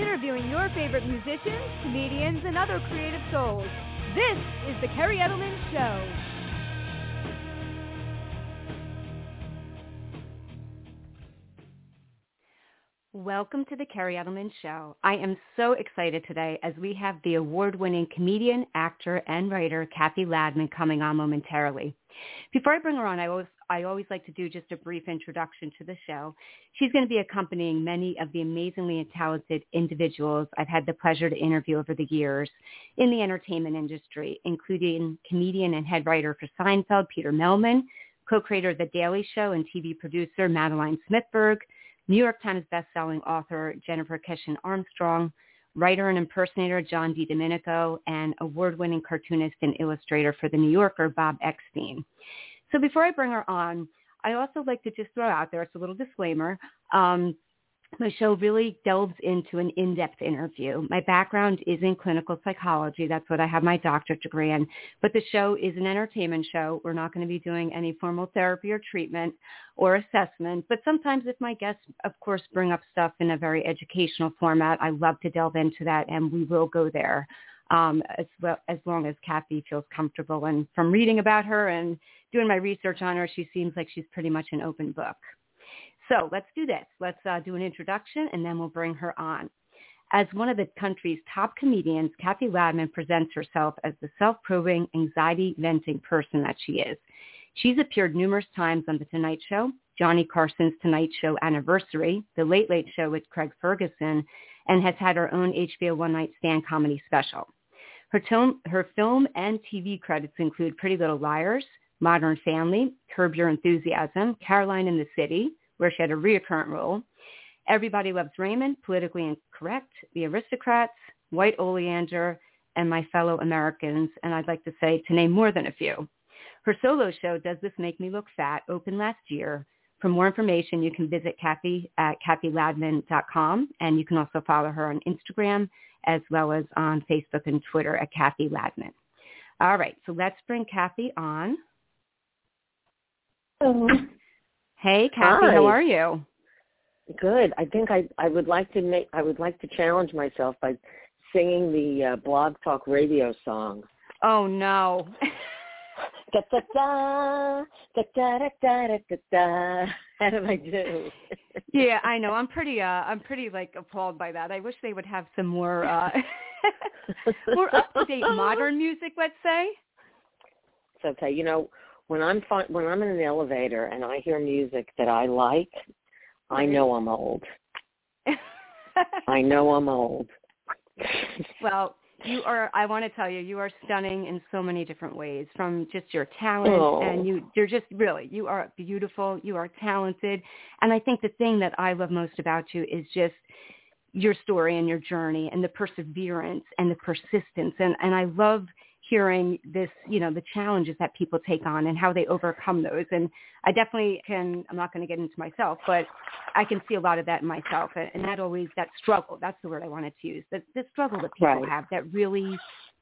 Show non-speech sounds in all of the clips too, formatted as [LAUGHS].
interviewing your favorite musicians, comedians, and other creative souls. This is The Kerri Edelman Show. Welcome to the Kerri Edelman Show. I am so excited today as we have the award-winning comedian, actor, and writer Cathy Ladman coming on momentarily. Before I bring her on, I always, I always like to do just a brief introduction to the show. She's going to be accompanying many of the amazingly talented individuals I've had the pleasure to interview over the years in the entertainment industry, including comedian and head writer for Seinfeld, Peter Mehlman, co-creator of The Daily Show and TV producer Madeleine Smithberg, New York Times bestselling author Jennifer Keishin Armstrong, writer and impersonator John D. DiDomenico, and award-winning cartoonist and illustrator for The New Yorker, Bob Eckstein. So before I bring her on, I also like to just throw out there, it's a little disclaimer, um, my show really delves into an in-depth interview. My background is in clinical psychology. That's what I have my doctorate degree in. But the show is an entertainment show. We're not going to be doing any formal therapy or treatment or assessment. But sometimes if my guests, of course, bring up stuff in a very educational format, I love to delve into that and we will go there. Um, as well as long as Cathy feels comfortable. And from reading about her and doing my research on her, she seems like she's pretty much an open book. So let's do this. Let's uh, do an introduction and then we'll bring her on. As one of the country's top comedians, Cathy Ladman presents herself as the self-proving, anxiety-venting person that she is. She's appeared numerous times on The Tonight Show, Johnny Carson's Tonight Show Anniversary, The Late Late Show with Craig Ferguson, and has had her own HBO One Night Stand comedy special. Her, tone, her film and TV credits include Pretty Little Liars, Modern Family, Curb Your Enthusiasm, Caroline in the City, where she had a recurrent role. Everybody Loves Raymond, Politically Incorrect, The Aristocrats, White Oleander, and My Fellow Americans, and I'd like to say to name more than a few. Her solo show, Does This Make Me Look Fat, opened last year. For more information, you can visit Cathy at cathyladman.com, and you can also follow her on Instagram as well as on Facebook and Twitter at Cathy Ladman. All right, so let's bring Cathy on. Hello. Hey, Cathy, Hi. how are you? Good. I think I I would like to make I would like to challenge myself by singing the uh, Blog Talk Radio song. Oh no. [LAUGHS] Da da da da da da da da da. How did I do? yeah, I know. I'm pretty uh I'm pretty like appalled by that. I wish they would have some more uh [LAUGHS] more up to date modern music, let's say. It's okay. You know, when I'm fi- when I'm in an elevator and I hear music that I like, I know I'm old. [LAUGHS] I know I'm old. [LAUGHS] well, you are I want to tell you, you are stunning in so many different ways from just your talent Oh. and you you're just really you are beautiful, you are talented. And I think the thing that I love most about you is just your story and your journey and the perseverance and the persistence and and I love hearing this, you know, the challenges that people take on and how they overcome those. And I definitely can, I'm not going to get into myself, but I can see a lot of that in myself. And, that always, that struggle, that's the word I wanted to use, the, the struggle that people Right. have that really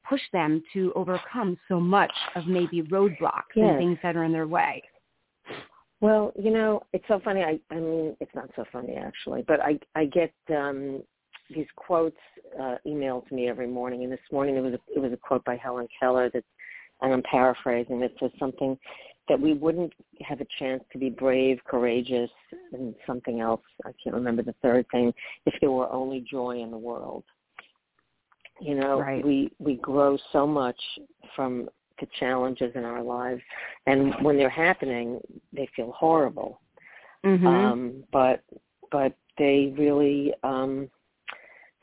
push them to overcome so much of maybe roadblocks and things that are in their way. Well, you know, it's so funny. I I mean, it's not so funny actually, but I I get um these quotes uh emailed to me every morning and this morning it was a it was a quote by Helen Keller that and I'm paraphrasing that says something that we wouldn't have a chance to be brave, courageous, and something else. I can't remember the third thing if there were only joy in the world. You know, Right. we we grow so much from the challenges in our lives and when they're happening they feel horrible Mm-hmm. um but but they really um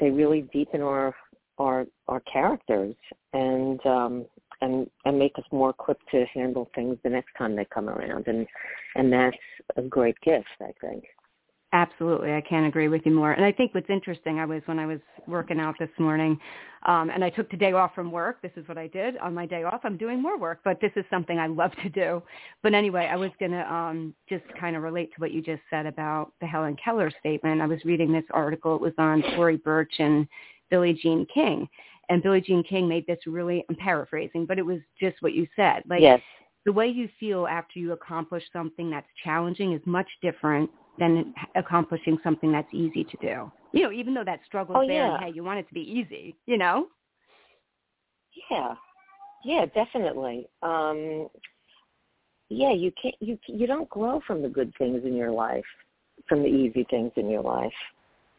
they really deepen our our our characters and um and and make us more equipped to handle things the next time they come around. And and that's a great gift i think Absolutely. I can't agree with you more. And I think what's interesting, I was when I was working out this morning, um, and I took the day off from work. This is what I did. On my day off, I'm doing more work, but this is something I love to do. But anyway, I was going to um, just kind of relate to what you just said about the Helen Keller statement. I was reading this article. It was on Tory Burch and Billie Jean King. And Billie Jean King made this really, I'm paraphrasing, but it was just what you said. Like, yes the way you feel after you accomplish something that's challenging is much different than accomplishing something that's easy to do. You know, even though that struggle's oh, there, yeah. hey, you want it to be easy. You know. Yeah, yeah, definitely. Um, yeah, you can't you you don't grow from the good things in your life, from the easy things in your life.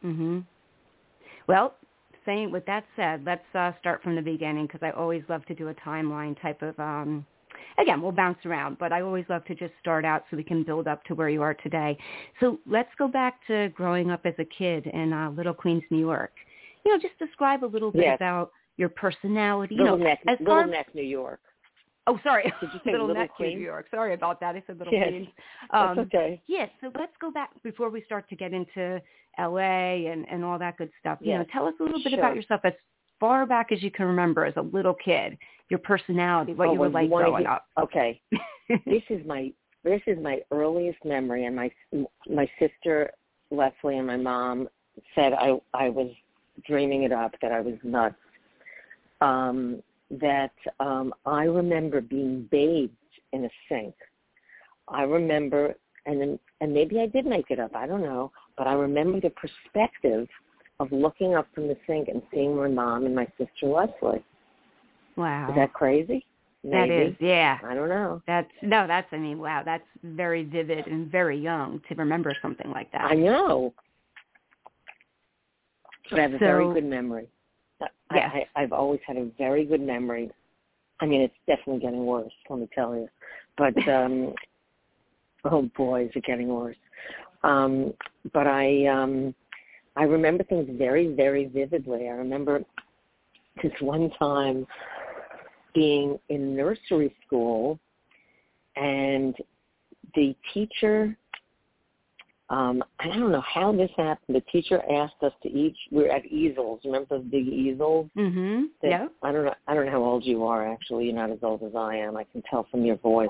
Mhm. Well, saying with that said, let's uh, start from the beginning because I always love to do a timeline type of. um Again, we'll bounce around, but I always love to just start out so we can build up to where you are today. So let's go back to growing up as a kid in uh, Little Queens, New York. You know, just describe a little bit Yes. about your personality. You Little know, Neck, as Little Neck, New York. Oh, sorry. You [LAUGHS] Little, Neck, New York. Sorry about that. I said Little Yes. Queens. [LAUGHS] That's Um, okay. Yes. So let's go back before we start to get into L.A. and, and all that good stuff. You know, tell us a little bit Sure. about yourself as far back as you can remember as a little kid, your personality, what Oh, you were like growing up. Okay, [LAUGHS] this is my this is my earliest memory, and my my sister Leslie and my mom said I I was dreaming it up that I was nuts. Um, that um, I remember being bathed in a sink. I remember, and then, and maybe I did make it up. I don't know, but I remember the perspective of looking up from the sink and seeing my mom and my sister Leslie. wow. Is that crazy? That Maybe. is, yeah. I don't know. That's no, that's I mean, wow, that's very vivid and very young to remember something like that. I know. But I have a very good memory. I, Yes. I, I've always had a very good memory. I mean, it's definitely getting worse, let me tell you. But, [LAUGHS] um, oh boy, is it getting worse. Um, but I, um, I remember things very, very vividly. I remember this one time being in nursery school and the teacher um I don't know how this happened. The teacher asked us to each we were at easels. Remember those big easels? Mhm. that- Yeah. I don't know I don't know how old you are actually. You're not as old as I am. I can tell from your voice.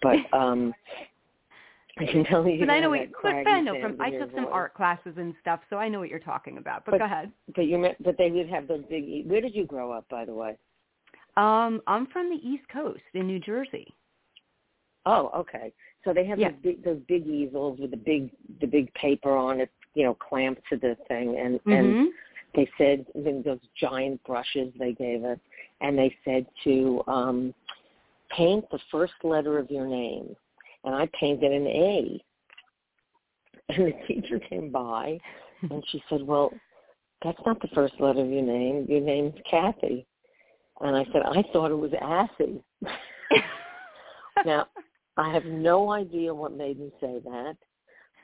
But um I can tell you But I know what, but I know from I took some voice. art classes and stuff, so I know what you're talking about. But, But- go ahead. But you me- but they would have those big e- Where did you grow up by the way? Um, I'm from the East Coast in New Jersey. Oh, okay. So they have Yeah. those big those big easels with the big the big paper on it, you know, clamped to the thing, and and Mhm. they said then those giant brushes they gave us, and they said to um paint the first letter of your name, and I painted an A. And the teacher came by, and she said, "Well, that's not the first letter of your name. Your name's Cathy." And I said, "I thought it was Assy." now, I have no idea what made me say that,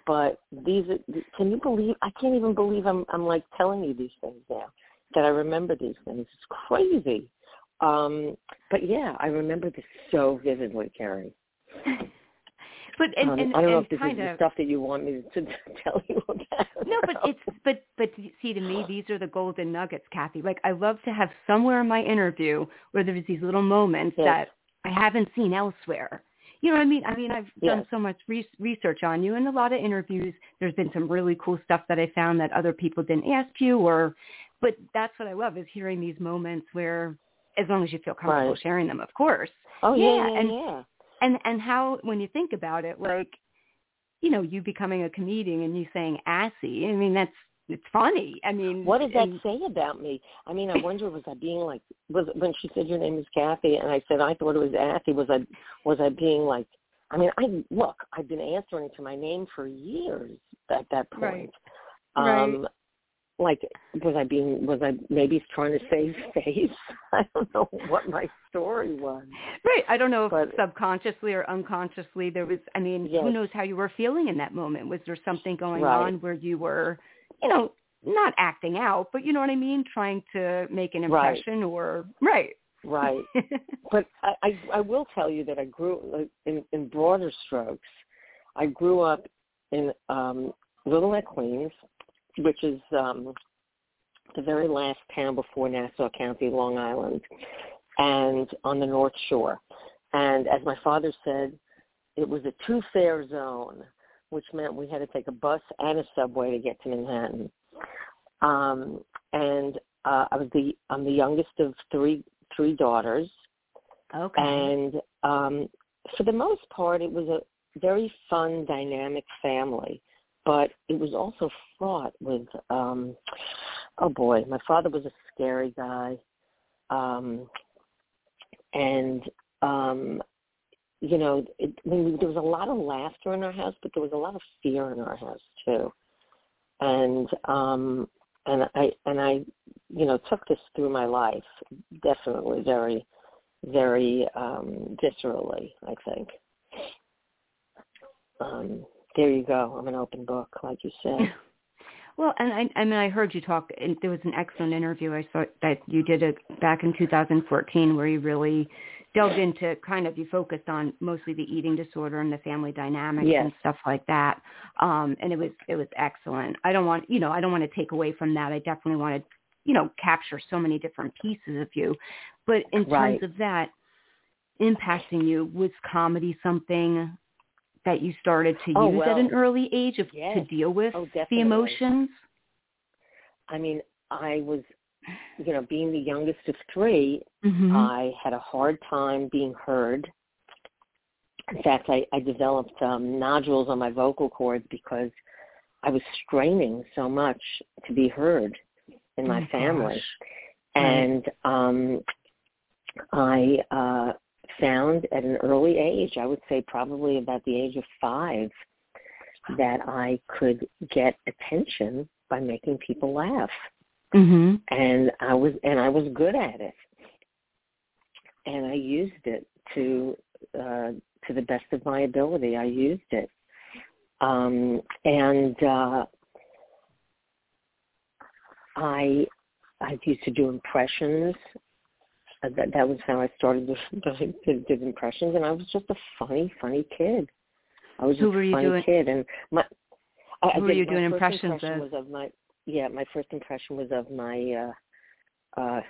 but these are, can you believe I can't even believe I'm I'm like telling you these things now that I remember these things. It's crazy. Um but yeah, I remember this so vividly, Kerri. But and, um, and, I don't know if this kind is the stuff that you want me to [LAUGHS] tell you about. no, but it's but but see to me [GASPS] these are the golden nuggets, Cathy. Like I love to have somewhere in my interview where there's these little moments Yes. that I haven't seen elsewhere. You know what I mean? I mean I've done so much re- research on you and a lot of interviews. There's been some really cool stuff that I found that other people didn't ask you, or but that's what I love is hearing these moments where, as long as you feel comfortable Right. sharing them, of course. Oh yeah, yeah, yeah, and- yeah. And and how when you think about it like you know you becoming a comedian and you saying assy i mean that's it's funny i mean What does that and- say about me? I mean, I wonder was I being like was when she said your name is Cathy and I said I thought it was Athy, was I was I being like I mean, I look, I've been answering to my name for years at that point. Right. Um like was I being was I maybe trying to save face? [LAUGHS] I don't know what my story was. right i don't know if But- subconsciously or unconsciously there was i mean who knows how you were feeling in that moment was there something going Right. on where you were you know not acting out but you know what i mean trying to make an Right. impression or right Right. [LAUGHS] but I, I I will tell you that I grew in in broader strokes. I grew up in um Little Neck, Queens, which is um the very last town before Nassau County, Long Island, and on the North Shore. And as my father said, it was a two fare zone, which meant we had to take a bus and a subway to get to Manhattan. Um and uh I was the I'm the youngest of three three daughters okay and um for the most part, it was a very fun, dynamic family, but it was also fraught with, um, oh boy, my father was a scary guy, um, and um, you know, it, I mean, there was a lot of laughter in our house, but there was a lot of fear in our house too, and um, and I and I, you know, took this through my life, definitely very, very um, viscerally. I think. Um, there you go. I'm an open book, like you said. [LAUGHS] Well, and I, I mean, I heard you talk. And there was an excellent interview I saw that you did it back in 2014, where you really delved into kind of you focused on mostly the eating disorder and the family dynamics yes. and stuff like that. Um, and it was it was excellent. I don't want you know I don't want to take away from that. I definitely want to you know capture so many different pieces of you, but in right. terms of that impacting you, was comedy something that you started to oh, use well, at an early age of, yes. to deal with oh, the emotions? I mean, I was, you know, being the youngest of 3 mm-hmm. I had a hard time being heard. In fact, I, I developed um, nodules on my vocal cords because I was straining so much to be heard in my oh, family. Gosh. And um, I uh, found at an early age, I would say probably about the age of five, that I could get attention by making people laugh. Mm-hmm. And I was and I was good at it. And I used it to uh to the best of my ability. I used it. Um and uh I I used to do impressions that that was how I started to, to do impressions, and I was just a funny, funny kid. I was just Who were you a funny doing? kid, and my I, Who I were you doing impressions impression of? Was of my yeah, my first impression was of my uh uh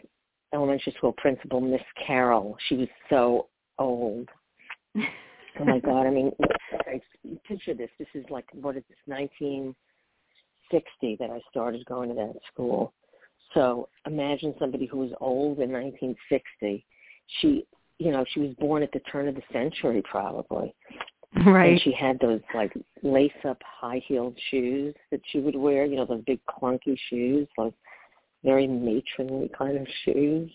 elementary school principal, Miss Carroll. She was so old. oh my God! I mean, I, [LAUGHS] picture this. This is like what is this? Nineteen sixty that I started going to that school so imagine somebody who was old in 1960. She, you know, she was born at the turn of the century probably. Right. And she had those like lace-up high-heeled shoes that she would wear, you know, those big clunky shoes, those very matronly kind of shoes.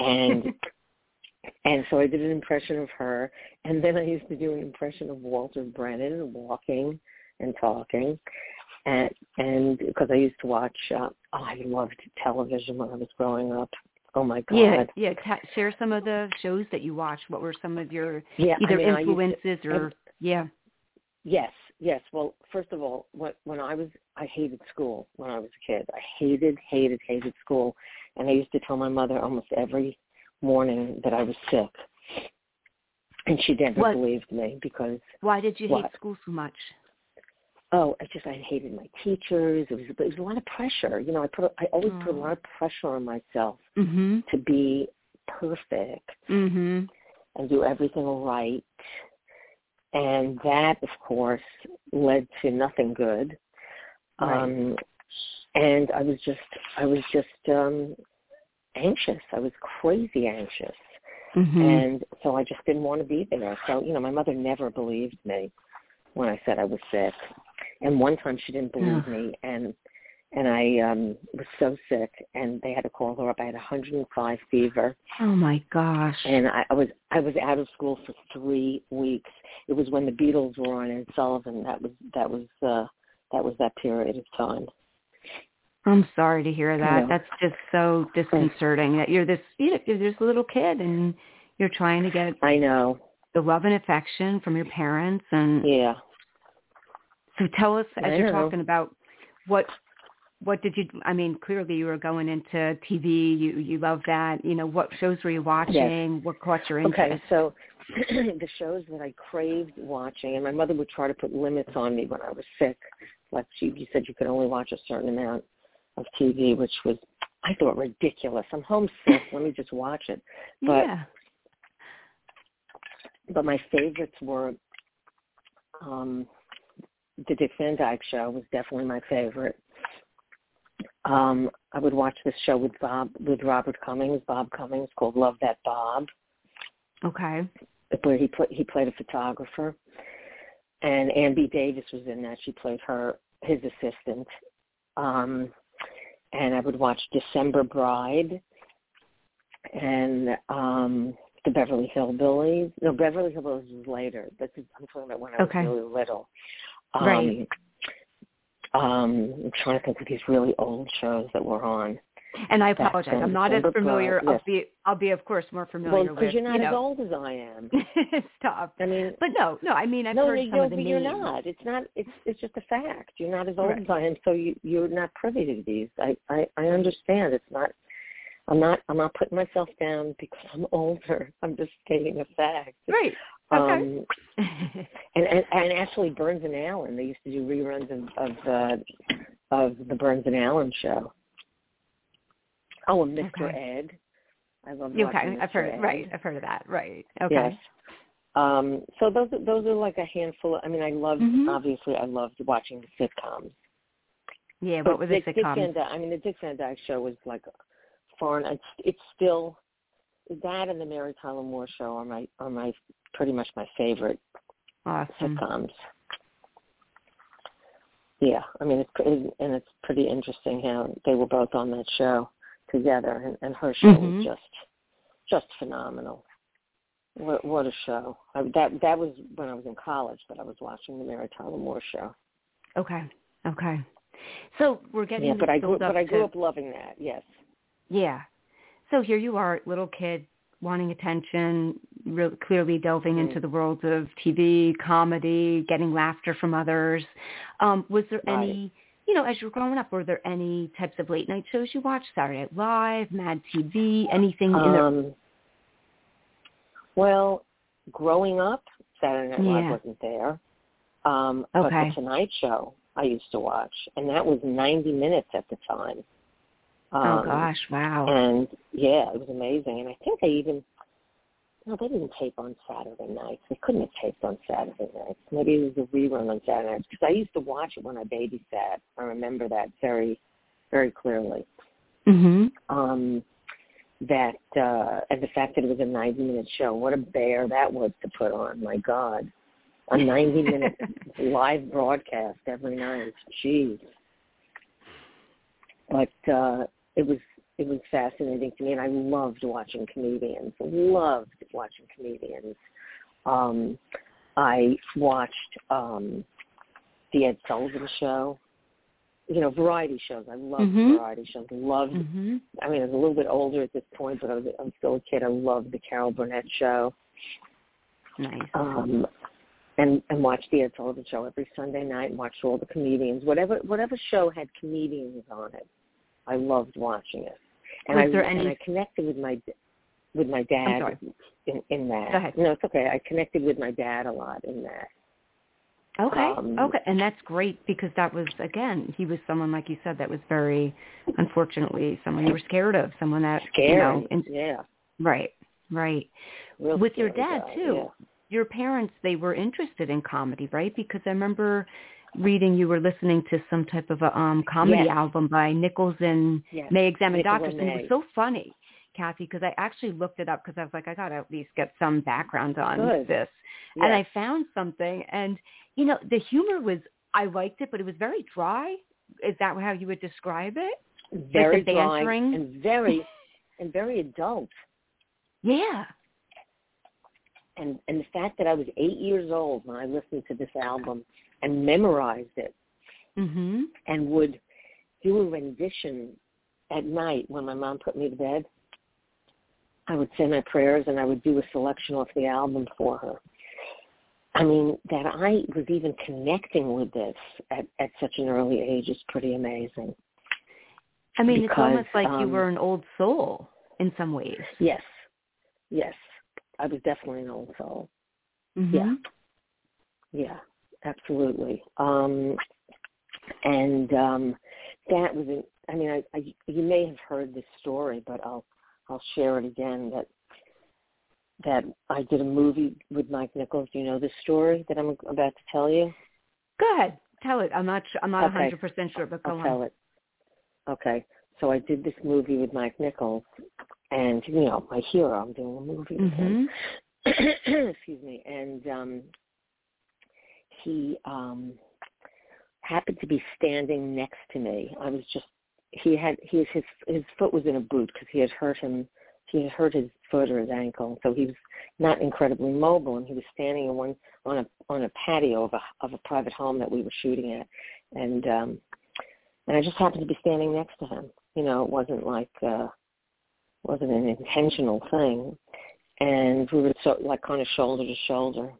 And [LAUGHS] and so I did an impression of her, and then I used to do an impression of Walter Brennan walking and talking, and and because I used to watch, uh, oh, I loved television when I was growing up. Oh my god! Yeah, yeah. Ta- share some of the shows that you watched. What were some of your yeah, either I mean, influences to, or yeah? Yes, yes. Well, first of all, when when I was, I hated school when I was a kid. I hated, hated, hated school, and I used to tell my mother almost every morning that I was sick, and she never what? believed me because. Why did you what? hate school so much? Oh, I just I hated my teachers. It was it was a lot of pressure. You know, I put I always put a lot of pressure on myself Mhm. to be perfect Mhm. and do everything right. And that, of course, led to nothing good. Right. Um, and I was just I was just um, anxious. I was crazy anxious. Mhm. And so I just didn't want to be there. So, you know, my mother never believed me when I said I was sick. And one time she didn't believe Ugh. me and and I um was so sick and they had to call her up. I had 105 fever oh my gosh. and I, I was I was out of school for 3 weeks. It was when the Beatles were on Ed Sullivan. That was that was uh that was that period of time. I'm sorry to hear that. Yeah. That's just so disconcerting that you're this you know, you're this little kid and you're trying to get I know. the love and affection from your parents and Yeah. So tell us as you're talking about what what did you I mean clearly you were going into TV you you love that you know what shows were you watching what caught your interest Okay, so [CLEARS THROAT] the shows that I craved watching, and my mother would try to put limits on me when I was sick. Like she, you said, you could only watch a certain amount of TV, which was I thought ridiculous. I'm homesick. Let me just watch it. [LAUGHS] But yeah but my favorites were um the Dick Van Dyke Show was definitely my favorite. Um, I would watch this show with Bob with Robert Cummings, Bob Cummings, called Love That Bob. okay where he played he played a photographer, and Ann B. Davis was in that. She played her his assistant. Um, and I would watch December Bride and um the Beverly Hillbillies. No, Beverly Hillbillies was later. This is I'm talking about when I was Okay. really little. Um, Right. Um, I'm trying to think of these really old shows that were on. And I apologize. I'm not as familiar. Bride, I'll be I'll be of course more familiar. Well, familiar because you're not you as old as I am. [LAUGHS] stuff. I mean, But no, no, I mean I've no, heard no, some no, of the names. you're not. It's not. It's it's just a fact. You're not as old Right. as I am, so you you're not privy to these. I I I understand. It's not. I'm not. I'm not putting myself down because I'm older. [LAUGHS] I'm just stating a fact. Right. Okay. Um, and, and and actually, Burns and Allen. They used to do reruns of of uh, of the Burns and Allen show. Oh, and Mr. Okay. Ed. I love that. okay, watching I've heard Ed. right. I've heard of that. Right. Okay. Yes. Um, so those those are like a handful. Of, I mean, I loved Mhm. obviously I loved watching the sitcoms. Yeah. But What were the Dick, Dick sitcoms? Van Dyke, I mean, the Dick Van Dyke Show was like foreign. It's it's still that and the Mary Tyler Moore Show are my are my pretty much my favorite Awesome. sitcoms. Yeah, I mean, it's pretty, and it's pretty interesting how they were both on that show together, and, and her show Mhm. was just just phenomenal. What what a show! I, that that was when I was in college, but I was watching the Mary Tyler Moore show. Okay. Okay. So we're getting Yeah, but I grew up but I grew to, up loving that. Yes. Yeah. So here you are, little kid, wanting attention, real clearly delving into the world of TV, comedy, getting laughter from others. Um, was there Right. any, you know, as you were growing up, were there any types of late night shows you watched? Saturday Night Live, Mad TV, anything in the Um, well, growing up, Saturday Night Live Yeah. wasn't there. Um, But the Tonight Show I used to watch, and that was 90 minutes at the time. Um, Oh gosh, wow. And yeah, it was amazing. And I think they even, no, they didn't tape on Saturday nights. They couldn't have taped on Saturday nights. Maybe it was a rerun on Saturday nights because I used to watch it when I babysat. I remember that very, very clearly. Mhm. um, that uh, and the fact that it was a 90 minute show. What a bear that was to put on. My God, a 90 minute [LAUGHS] live broadcast every night. Jeez. But uh, it was it was fascinating to me, and I loved watching comedians. Loved watching comedians. Um, I watched um, the Ed Sullivan Show. You know, variety shows. I loved Mhm. variety shows. Loved Mhm. I mean, I was a little bit older at this point, but I was, I was still a kid. I loved the Carol Burnett show, Nice. um, and and watched the Ed Sullivan show every Sunday night. And watched all the comedians, whatever whatever show had comedians on it. I loved watching it, and Was I there and I connected with my with my dad in in that. No, it's okay. I connected with my dad a lot in that. Okay. Um, okay. And that's great because that was again, he was someone like you said that was very unfortunately someone you were scared of, someone that Scary, you know and, yeah. right. Right. Real With your dad guy, too. yeah. Your parents they were interested in comedy, right? Because I remember reading you were listening to some type of a um comedy Yes. album by Nichols and Yes. May Examine Doctors and and it was so funny. Cathy, because I actually looked it up because I was like, I got to at least get some background on Good. this. And I found something, and you know, the humor was I liked it, but it was very dry. Is that how you would describe it? very the dry bantering. and very [LAUGHS] and very adult. Yeah. And and the fact that I was eight years old when I listened to this album and memorized it Mhm. and would do a rendition at night when my mom put me to bed. I would say my prayers and I would do a selection off the album for her. I mean, that I was even connecting with this at, at such an early age is pretty amazing. I mean, it's almost like you um, were an old soul in some ways. Yes. Yes. I was definitely an old soul. Mhm. Yeah. Yeah, absolutely. Um, and um, that was, an, I mean, I, I, you may have heard this story, but I'll I'll share it again. That that I did a movie with Mike Nichols. Do you know this story that I'm about to tell you? Go ahead. Tell it. I'm not. I'm not a Okay. 100 percent sure, but go I'll on. tell it. Okay, so I did this movie with Mike Nichols, and you know, my hero. I'm doing a movie with him. Mhm. [CLEARS THROAT] excuse me, and um, he um, happened to be standing next to me. I was just he had he his his foot was in a boot because he had hurt him he had hurt his foot or his ankle, so he was not incredibly mobile, and he was standing in one on a on a patio of a of a private home that we were shooting at, and um, and I just happened to be standing next to him. You know, it wasn't like uh, wasn't an intentional thing, and we were so like kind of shoulder to shoulder,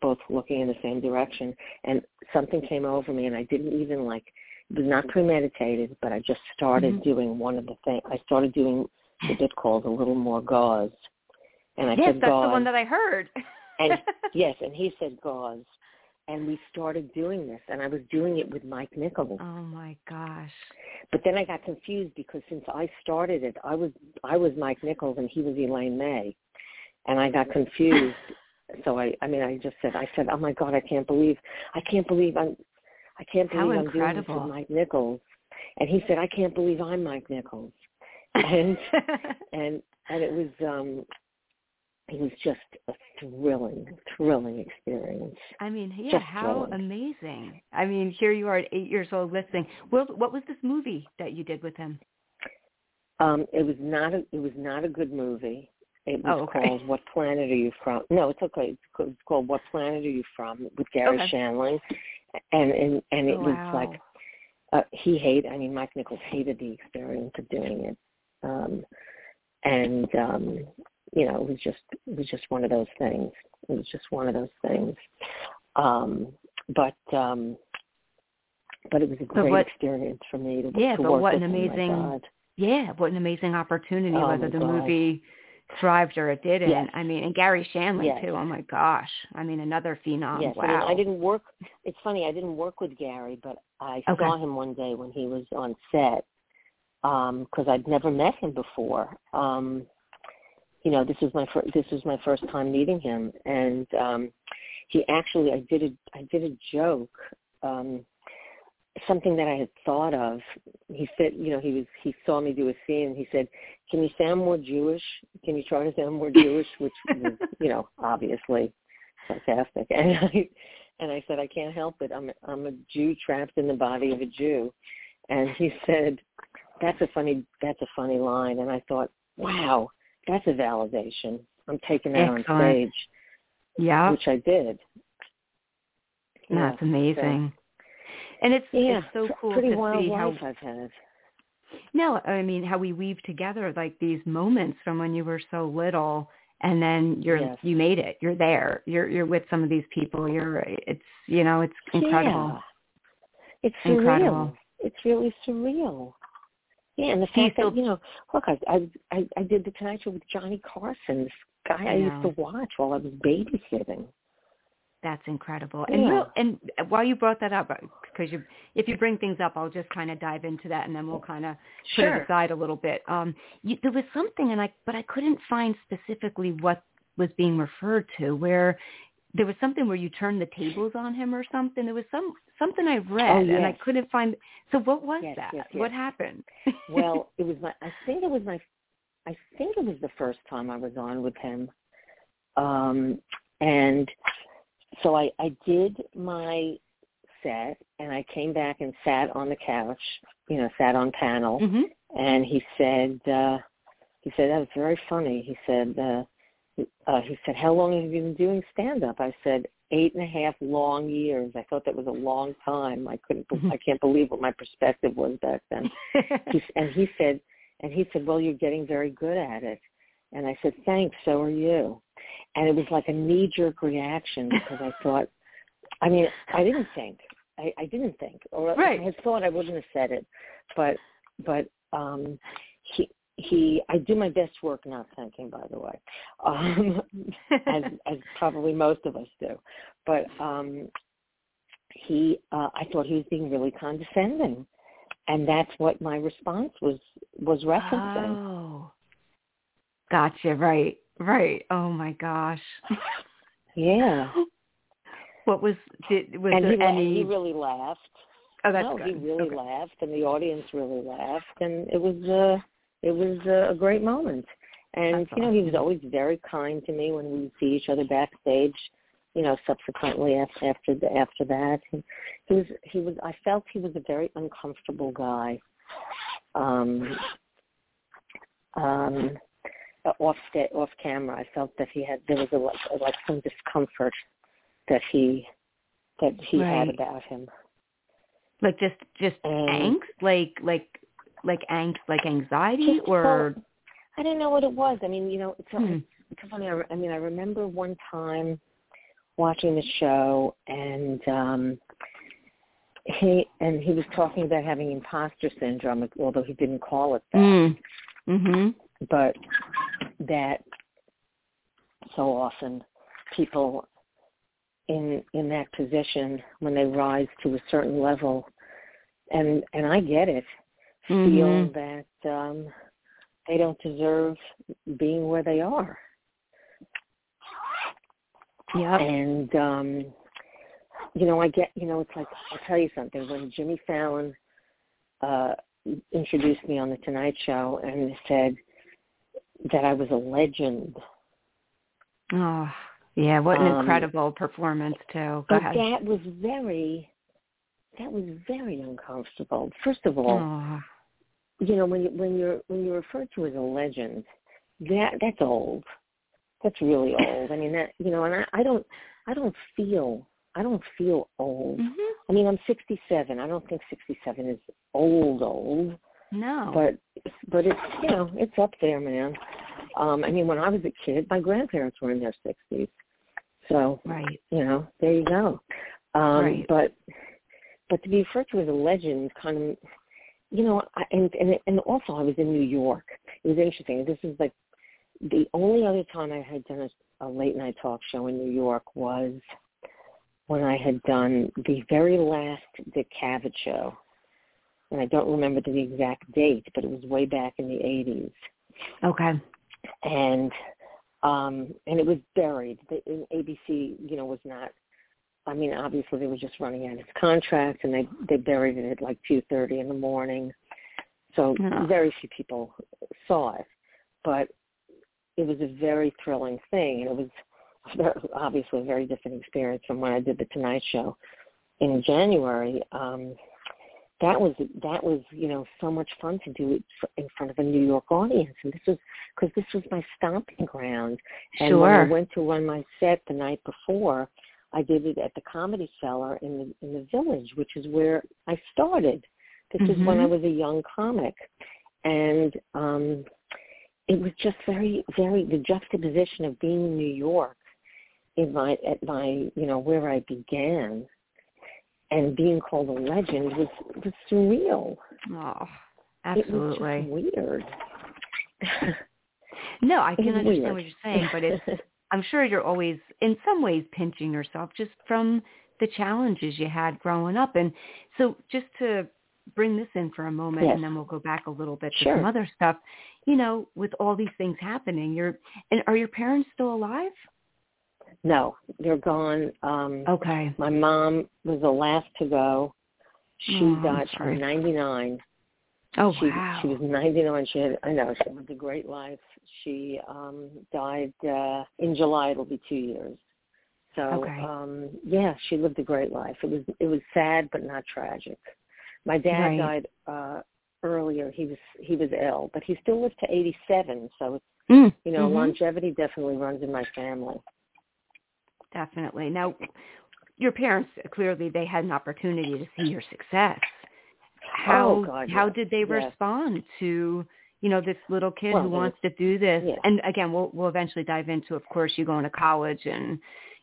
both looking in the same direction, and something came over me, and I didn't even like it was not premeditated, but I just started mm-hmm. doing one of the things. I started doing a bit called a little more gauze, and I yes, said that's gauze. the one that I heard. and [LAUGHS] yes, and he said gauze, and we started doing this, and I was doing it with Mike Nichols. Oh my gosh! But then I got confused because since I started it, I was I was Mike Nichols and he was Elaine May, and I got confused. [LAUGHS] so I, I mean, I just said, I said, oh my God, I can't believe, I can't believe I'm, I can't believe How I'm incredible. doing this with Mike Nichols. And he said, I can't believe I'm Mike Nichols. And [LAUGHS] and and it was um it was just a thrilling, thrilling experience. I mean, yeah, Just how thrilling. amazing. I mean, here you are at eight years old listening. Well, what was this movie that you did with him? Um, it was not a it was not a good movie. It was Oh, okay. called What Planet Are You From? No, it's okay. It's called What Planet Are You From with Garry Okay. Shandling, and and and it Oh, was like uh, he hated. I mean, Mike Nichols hated the experience of doing it, um, and um, you know, it was just it was just one of those things. It was just one of those things. Um, but um, but it was a great what- experience for me to, Yeah, to but what an amazing- Yeah, what an amazing opportunity, Oh, whether the God. movie thrived or it didn't. Yes. I mean, and Garry Shandling Yes. too. Oh my gosh. I mean, another phenom. yes, wow. I mean, I didn't work. It's funny, I didn't work with Garry, but I Okay. saw him one day when he was on set because I'd never met him before. Um, you know, this was my fir- this was my first time meeting him, and um, he actually, I did a I did a joke. Um, something that I had thought of. He said, you know, he was he saw me do a scene and he said, "Can you sound more Jewish? Can you try to sound more Jewish?" Which [LAUGHS] was, you know, obviously sarcastic. [LAUGHS] And I and I said, "I can't help it. I'm I'm a Jew trapped in the body of a Jew." And he said, "That's a funny that's a funny line." And I thought, "Wow, that's a validation. I'm taking that on stage," yeah. which I did. Yeah, That's amazing. And it's Yeah, it's so cool pretty to wild see how I've had. No, I mean how we weave together like these moments from when you were so little and then you're Yes. you made it. You're there. You're you're with some of these people. You're it's you know, it's incredible. Yeah. It's Incredible. surreal. It's really surreal. Yeah, and the fact that you know, look, I I I, I did the Tonight Show with Johnny Carson, this guy I, I used to watch while I was babysitting. That's incredible. And Yeah. real, and while you brought that up, because you, if you bring things up, I'll just kind of dive into that, and then we'll kind of put it aside a little bit. Um, you, there was something, and I, but I couldn't find specifically what was being referred to. Where there was something where you turned the tables on him or something. There was some something I read, and I couldn't find. So what was Yes, that? yes, What happened? Well, [LAUGHS] it was my I think it was my I think it was the first time I was on with him. Um and so I I did my set and I came back and sat on the couch, you know, sat on panel hmm and he said uh he said that was very funny he said uh uh he said how long have you been doing stand up i said eight and a half long years. I thought that was a long time. I couldn't i can't believe what my perspective was back then. [LAUGHS] He, and he said and he said well you're getting very good at it. And i said thanks so are you. And it was like a knee jerk reaction because i thought i mean i didn't think i i didn't think or Right. i had thought i wouldn't have said it but but um he he I do my best work not thinking by the way. Um [LAUGHS] as as probably most of us do. But um he uh I thought he was being really condescending. And that's what my response was was referencing. oh, gotcha. Right, right. Oh my gosh. Yeah. What was did was and there he, any? he really laughed. oh, that's no, good. he really Okay. laughed and the audience really laughed and it was uh it was a great moment. And That's you know, he was always very kind to me when we would see each other backstage. You know, subsequently after after the, after that, he, he was he was. I felt he was a very uncomfortable guy. Um, um, off sta- off camera, I felt that he had there was a like, like some discomfort that he that he had about him. Like just just And- angst, like like like angst, like anxiety, Just or so- I didn't know what it was. I mean, you know, it's, Hmm. it's funny. I, I mean, I remember one time watching the show, and um he and he was talking about having imposter syndrome, although he didn't call it that. mm. mhm, But that so often people in in that position when they rise to a certain level and and I get it feel Mhm. that um they don't deserve being where they are Yeah. and um you know I get you know it's like I'll tell you something when Jimmy Fallon uh introduced me on the Tonight Show and said that I was a legend oh yeah, what an Um, incredible performance too. Go but ahead. that was very that was very uncomfortable first of all Oh, you know when you when you're when you're referred to as a legend that that's old. That's really [LAUGHS] old. I mean that you know and i i don't i don't feel i don't feel old. Mhm. i mean i'm sixty seven i don't think sixty seven is old old. No, but but it's you know it's up there man. Um i mean when i was a kid my grandparents were in their sixties. So right, you know there you go. Um Right. but but to be referred to as a legend kind of you know I, and and and also i was in new york. It was interesting. This is like the only other time i had done a, a late night talk show in new york was when i had done the very last dick cavett show. And i don't remember the exact date but it was way back in the eighties. Okay, and um and it was buried. The abc you know was not i mean obviously they were just running out its contract and they they buried it at like two thirty in the morning. So Yeah. very few people saw it. But it was a very thrilling thing. And it was [LAUGHS] obviously a very different experience from when i did the tonight show in january. Um that was that was you know so much fun to do it f- in front of a New York audience, and this was because this was my stomping ground. And when I went to run my set the night before, I did it at the Comedy Cellar in the in the Village, which is where I started. This is when I Mhm. was a young comic, and um it was just very very the juxtaposition of being in New York in my at my you know where I began and being called a legend was was surreal. oh, It was absolutely. just weird. [LAUGHS] No, I can understand weird. what you're saying, but it's [LAUGHS] I'm sure you're always in some ways pinching yourself just from the challenges you had growing up. And so just to bring this in for a moment Yes. and then we'll go back a little bit to Sure. some other stuff. You know, with all these things happening, you're and are your parents still alive? no, they're gone. Um Okay. my mom was the last to go. She Oh, died at ninety nine. Oh she wow. she was ninety nine. She had I know, she lived a great life. She um died uh in July it'll be two years. So Okay. um yeah, she lived a great life. It was it was sad but not tragic. My dad Right. died uh earlier. He was he was ill, but he still lived to eighty seven, so it's Mm, you know, mhm. longevity definitely runs in my family. Definitely. Now, your parents clearly they had an opportunity to see your success. How Oh, God, how yes, did they yes. respond to you know this little kid Well, who wants to do this? yeah. And again, we'll we'll eventually dive into, of course, you going to college and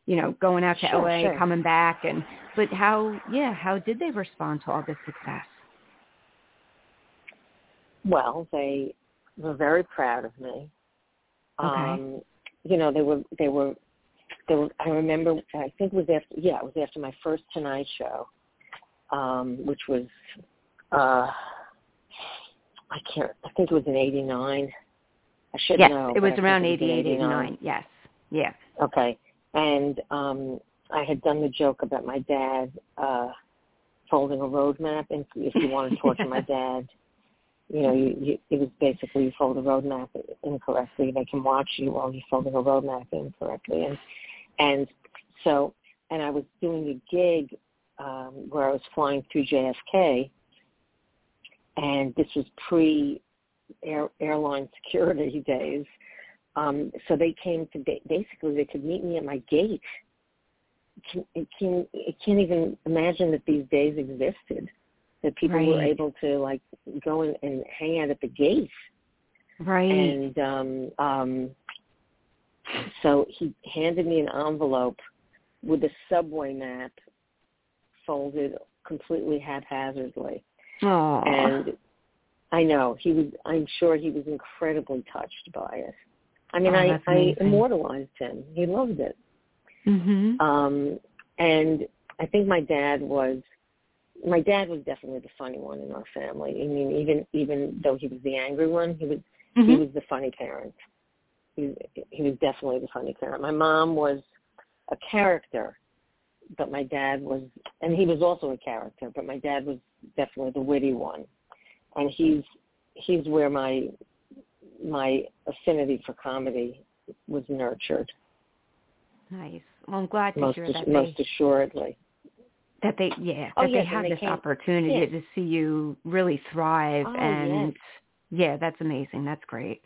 you know going out to Sure, LA, sure. coming back, and but how yeah how did they respond to all this success? Well, they were very proud of me. Okay. Um, you know, they were they were they were I remember I think it was after yeah, it was after my first Tonight show. Um, which was uh I can't I think it was in eighty nine. I should yes, know. it was around in 88, 89. Yes, yeah. Okay. And um I had done the joke about my dad uh folding a road map and if you want to [LAUGHS] torture my dad you know, you, you, it was basically you fold the road map incorrectly. They can watch you while you're folding a road map incorrectly, and and so and I was doing a gig um, where I was flying through JFK, and this was pre air, airline security [LAUGHS] days. Um, so they came to basically they could meet me at my gate. Can, it can it can't even imagine that these days existed that people right. were able to like go in and hang out at the gate. Right. And um um so he handed me an envelope with a subway map folded completely haphazardly. Aww. And I know he was. I'm sure he was incredibly touched by it. I mean, oh, I I immortalized him. He loved it. Mhm. Um, and I think my dad was my dad was definitely the funny one in our family. I mean, even even though he was the angry one, he was mm-hmm. he was the funny parent. He he was definitely the funny parent. My mom was a character, but my dad was, and he was also a character, but my dad was definitely the witty one, and he's he's where my my affinity for comedy was nurtured. Nice. Well, I'm glad to most hear that. Most they... assuredly that they yeah oh, that yes, they have they this came, opportunity to see you really thrive oh, and yes. yeah that's amazing that's great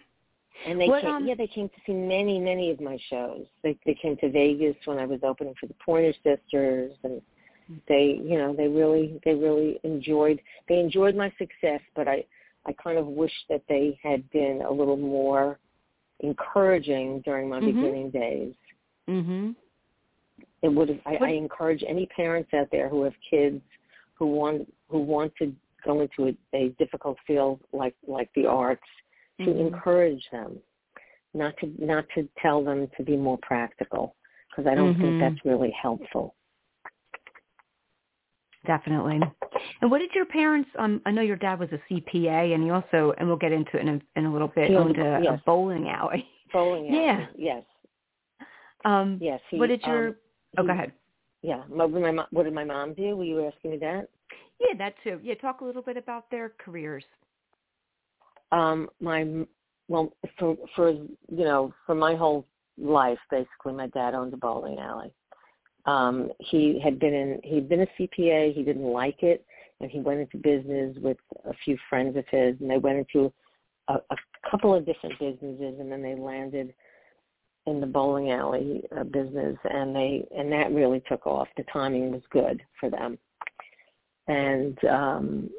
and they what, came, um, yeah they came to see many many of my shows they they came to Vegas when I was opening for the Pointer Sisters and they you know they really they really enjoyed they enjoyed my success but I I kind of wish that they had been a little more encouraging during my mm-hmm. beginning days mhm it would have, I, I encourage any parents out there who have kids who want who want to go into a, a difficult field like like the arts mm-hmm. to encourage them not to not to tell them to be more practical because I don't mm-hmm. think that's really helpful. Definitely. And what did your parents? Um, I know your dad was a CPA, and he also, and we'll get into it in a, in a little bit, he owned a, yes. a bowling alley. Bowling [LAUGHS] alley. Yeah. Yes. Um, yes. He, what did your? Um, oh, he, go ahead. Yeah. What did, my, mom? what did my mom do? Were you asking me that? Yeah, that too. Yeah, talk a little bit about their careers. Um, my well, for for you know, for my whole life, basically, my dad owned a bowling alley. Um, he had been in he'd been a CPA. He didn't like it, and he went into business with a few friends of his, and they went into a, a couple of different businesses, and then they landed in the bowling alley uh, business, and they and that really took off. The timing was good for them, and um,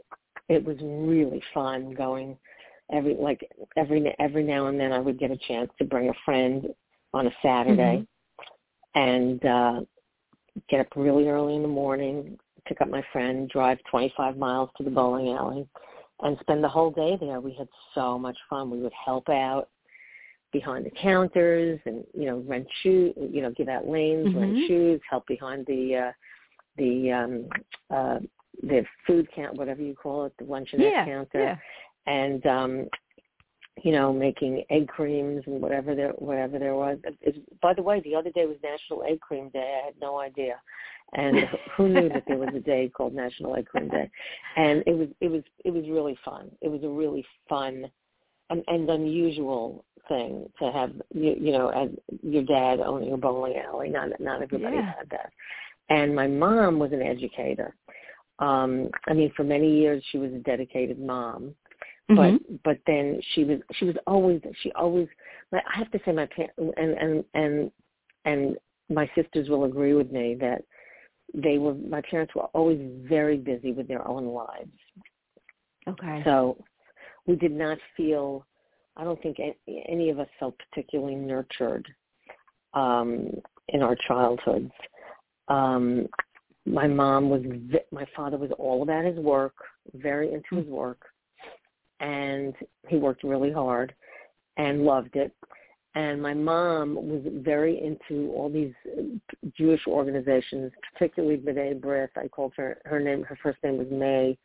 it was really fun going every like every every now and then. I would get a chance to bring a friend on a Saturday, mm-hmm. and uh, get up really early in the morning, pick up my friend, drive 25 miles to the bowling alley, and spend the whole day there. We had so much fun. We would help out behind the counters and you know rent shoes you know give out lanes mm-hmm. rent shoes help behind the uh the um uh the food count whatever you call it the luncheonette yeah, counter yeah. and um you know making egg creams and whatever there whatever there was by the way the other day was national egg cream day i had no idea and [LAUGHS] who knew that there was a day called national egg cream day and it was it was it was really fun it was a really fun and, and unusual thing to have you, you know as your dad owning a bowling alley. Not not everybody yeah. had that. And my mom was an educator. Um, I mean, for many years she was a dedicated mom, mm-hmm. but then she was she was always she always. I have to say my parents and and and and my sisters will agree with me that they were my parents were always very busy with their own lives. Okay. So we did not feel I don't think any of us felt particularly nurtured um, in our childhoods. Um, my mom was, my father was all about his work, very into his work, and he worked really hard and loved it. And my mom was very into all these Jewish organizations, particularly B'nai B'rith. I called her, her name, her first name was May.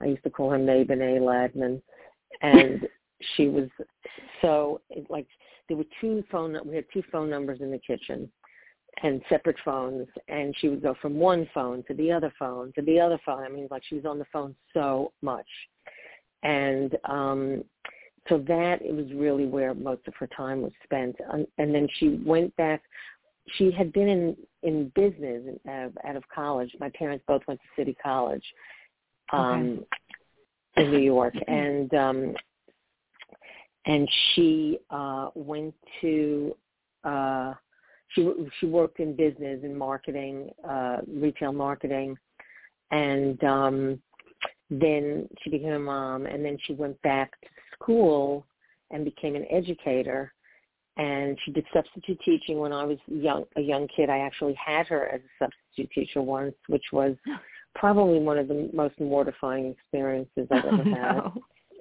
I used to call her May B'nai Ladman. And [LAUGHS] she was so like there were two phone we had two phone numbers in the kitchen and separate phones and she would go from one phone to the other phone to the other phone i mean like she was on the phone so much and um, so that it was really where most of her time was spent. Um, and then she went back. She had been in in business uh, out of college. My parents both went to City College um, okay. in New York, and um, and she uh, went to. Uh, she she worked in business and marketing, uh, retail marketing, and um, then she became a mom, and then she went back to school and became an educator. And she did substitute teaching when I was young, a young kid. I actually had her as a substitute teacher once, which was [GASPS] probably one of the most mortifying experiences I've ever [LAUGHS] had. no.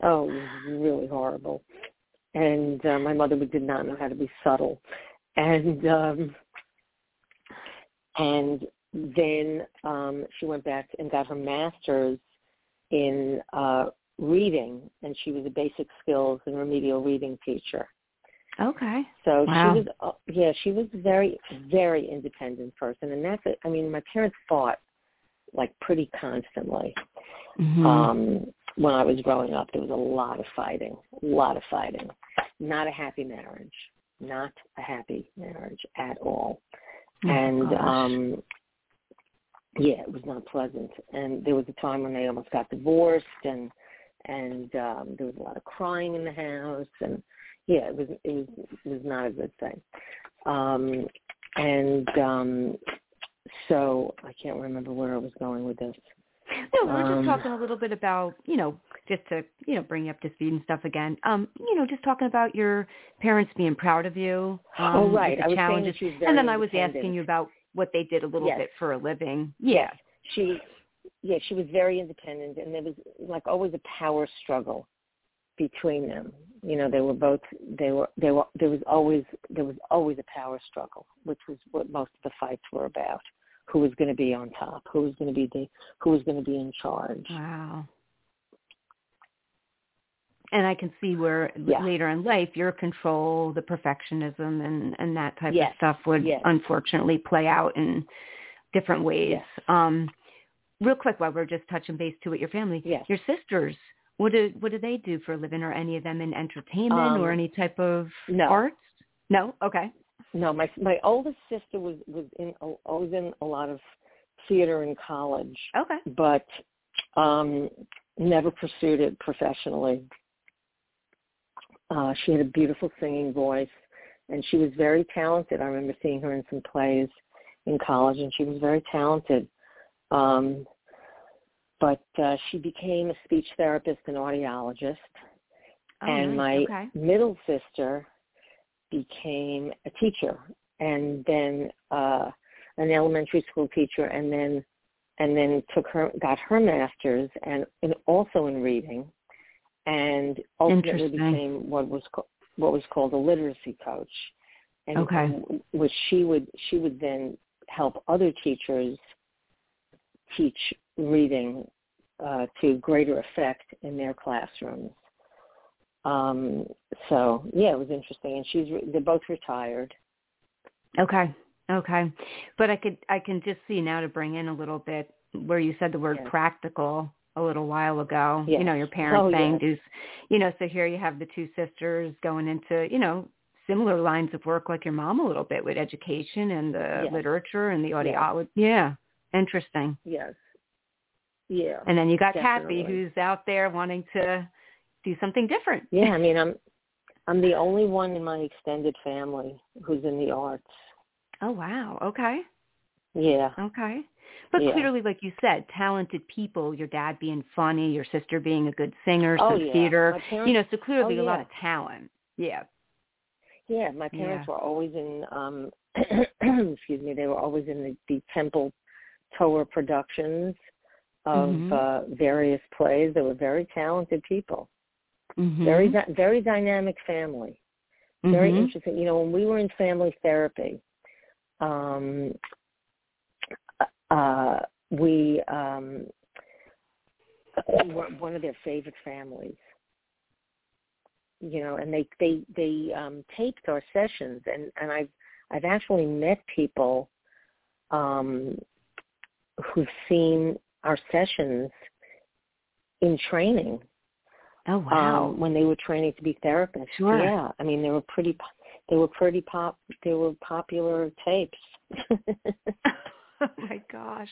Oh, it was really horrible. And uh, my mother did not know how to be subtle. And um and then um she went back and got her master's in uh reading and she was a basic skills and remedial reading teacher. Okay. So wow. she was uh, yeah, she was a very very independent person and that's it. I mean, my parents fought like pretty constantly. Mm-hmm. Um when I was growing up, there was a lot of fighting, a lot of fighting. Not a happy marriage, not a happy marriage at all. Oh, and gosh. um yeah, it was not pleasant. And there was a time when they almost got divorced and and um there was a lot of crying in the house and yeah it was it was it was not a good thing um and um so i can't remember where i was going with this no, we're Um, just talking a little bit about, you know, just to, you know, bring you up to speed and stuff again. Um, you know, just talking about your parents being proud of you. Um, oh right i the was saying challenges. that she very and then I was asking you about what they did a little Yes. bit for a living. Yeah. she yeah she was very independent and there was like always a power struggle between them you know they were both they were they were there was always there was always a power struggle which was what most of the fights were about who was going to be on top who was going to be the who was going to be in charge Wow. And I can see where Yeah. later in life your control, the perfectionism and, and that type Yes. of stuff would Yes. unfortunately play out in different ways. Yes. Um real quick while we're just touching base too with your family. Your sisters, what do what do they do for a living? Are any of them in entertainment Um, or any type of no. arts? No? Okay. no my my oldest sister was was in was in a lot of theater in college Okay. but um never pursued it professionally. Uh she had a beautiful singing voice and she was very talented. I remember seeing her in some plays in college and she was very talented. Um but uh she became a speech therapist and audiologist Oh, and my okay. middle sister became a teacher and then uh an elementary school teacher and then and then took her got her masters and, and also in reading and ultimately became what was co- what was called a literacy coach and Okay. which she would she would then help other teachers teach reading uh, to greater effect in their classrooms um so yeah it was interesting and she's re- they're both retired Okay. Okay. But I could I can just see now to bring in a little bit where you said the word Yes. practical a little while ago. Yes. You know, your parents Oh, saying yes. do you know, so here you have the two sisters going into, you know, similar lines of work like your mom a little bit with education and the Yes. literature and the audio. Yeah. Interesting. yes yeah And then you got Cathy who's out there wanting to do something different. yeah i mean i'm [LAUGHS] i'm the only one in my extended family who's in the arts Oh wow. Okay. yeah Okay. But Yeah. clearly, like you said, talented people, your dad being funny, your sister being a good singer, Oh, yeah. theater, parents- you know, so clearly Oh, a lot of talent. Yeah. Yeah, my parents were always in um [CLEARS THROAT] excuse me, they were always in the, the Temple Tower productions of Mhm. uh various plays. They were very talented people. Mm-hmm. Very very dynamic family. Very Mhm. interesting. You know, when we were in family therapy, um uh we um were one of their favorite families you know and they they they um taped our sessions and and i've i've actually met people um who've seen our sessions in training Oh wow! Um, when they were training to be therapists. Sure. Yeah, I mean they were pretty, they were pretty pop, they were popular tapes. [LAUGHS] gosh!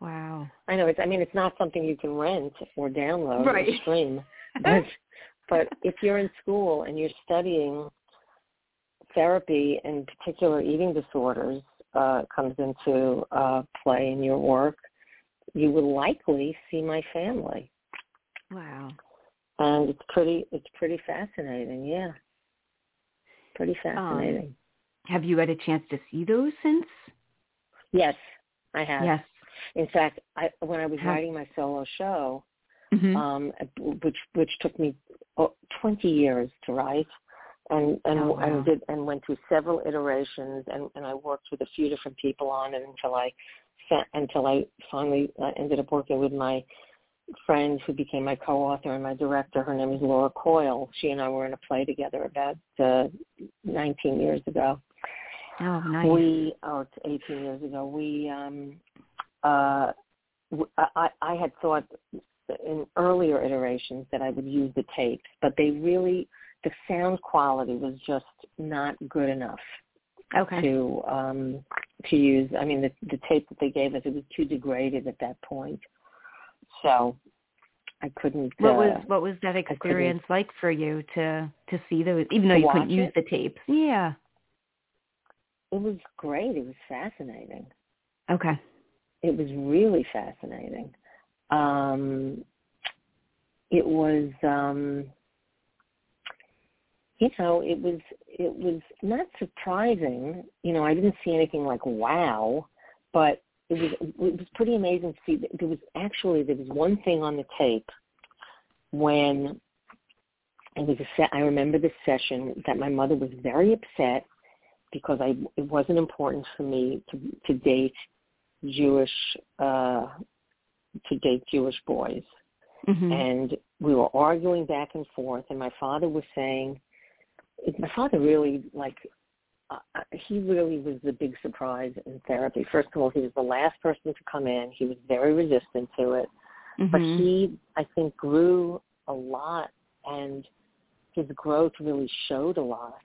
Wow. I know. It's. I mean, it's not something you can rent or download right. or stream. [LAUGHS] But, but if you're in school and you're studying therapy and particular eating disorders uh, comes into uh, play in your work, you will likely see my family. Wow. And it's pretty it's pretty fascinating, yeah. Pretty Um, fascinating. Have you had a chance to see those since? yes, I have. Yes. In fact, I when I was Have- writing my solo show, Mhm. um, which which took me oh, 20 years to write, and and Oh, wow. and did and went through several iterations, and and I worked with a few different people on it until I until I finally uh, ended up working with my friend who became my co-author and my director. Her name is Laura Coyle. She and I were in a play together about uh, 19 years ago. Oh, nice. We, oh, it's 18 years ago. We, um, uh, w- I, I had thought in earlier iterations that I would use the tapes, but they really, the sound quality was just not good enough okay. to um, to use. I mean, the, the tape that they gave us it was too degraded at that point, so I couldn't. What uh, was what was that experience like for you to to see those, even though you couldn't use it? the tapes? Yeah. It was great. It was fascinating. Okay. it was really fascinating. Um, it was, um, you know, it was it was not surprising. You know, I didn't see anything like wow, but it was it was pretty amazing to see. There was actually there was one thing on the tape when it was a set. I remember the session that my mother was very upset because I it wasn't important for me to to date Jewish uh to date Jewish boys Mhm. and we were arguing back and forth and my father was saying my father really like uh, he really was the big surprise in therapy first of all he was the last person to come in he was very resistant to it but Mhm. he i think grew a lot and his growth really showed a lot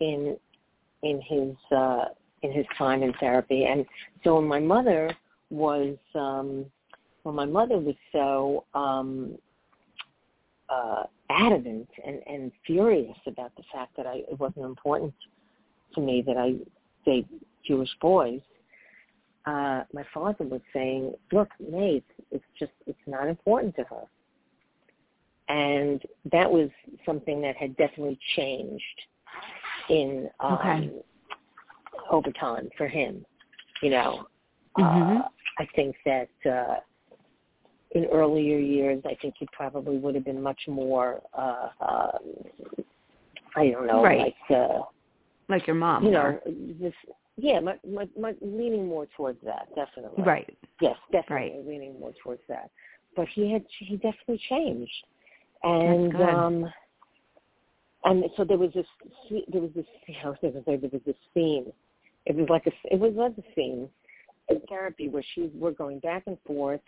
in in his uh in his time in therapy. And so when my mother was um when my mother was so um uh adamant and and furious about the fact that I it wasn't important to me that I date Jewish boys uh my father was saying look Nate it's just it's not important to her. And that was something that had definitely changed in um Okay. over time for him you know Mhm. uh, I think that uh, in earlier years, I think he probably would have been much more, uh, uh, I don't know, Right. like, uh, Like your mom. you know, this, yeah, my, my, my, leaning more towards that, definitely. Right. Yes, definitely Right. leaning more towards that. But he had, he definitely changed, and um, and so there was this, there was this, I was going to say there was this scene. It was like a, it was like a scene in therapy where she we're going back and forth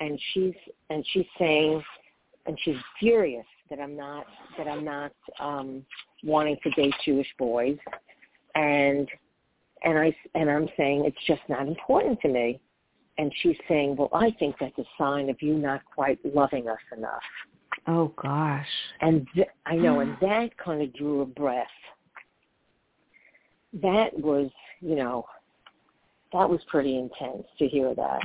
and she's and she's saying and she's furious that I'm not that I'm not um wanting to date Jewish boys. And and I and I'm saying it's just not important to me. And she's saying well I think that's a sign of you not quite loving us enough Oh gosh. and th- I know and [GASPS] that kind of drew a breath that was you know that was pretty intense to hear that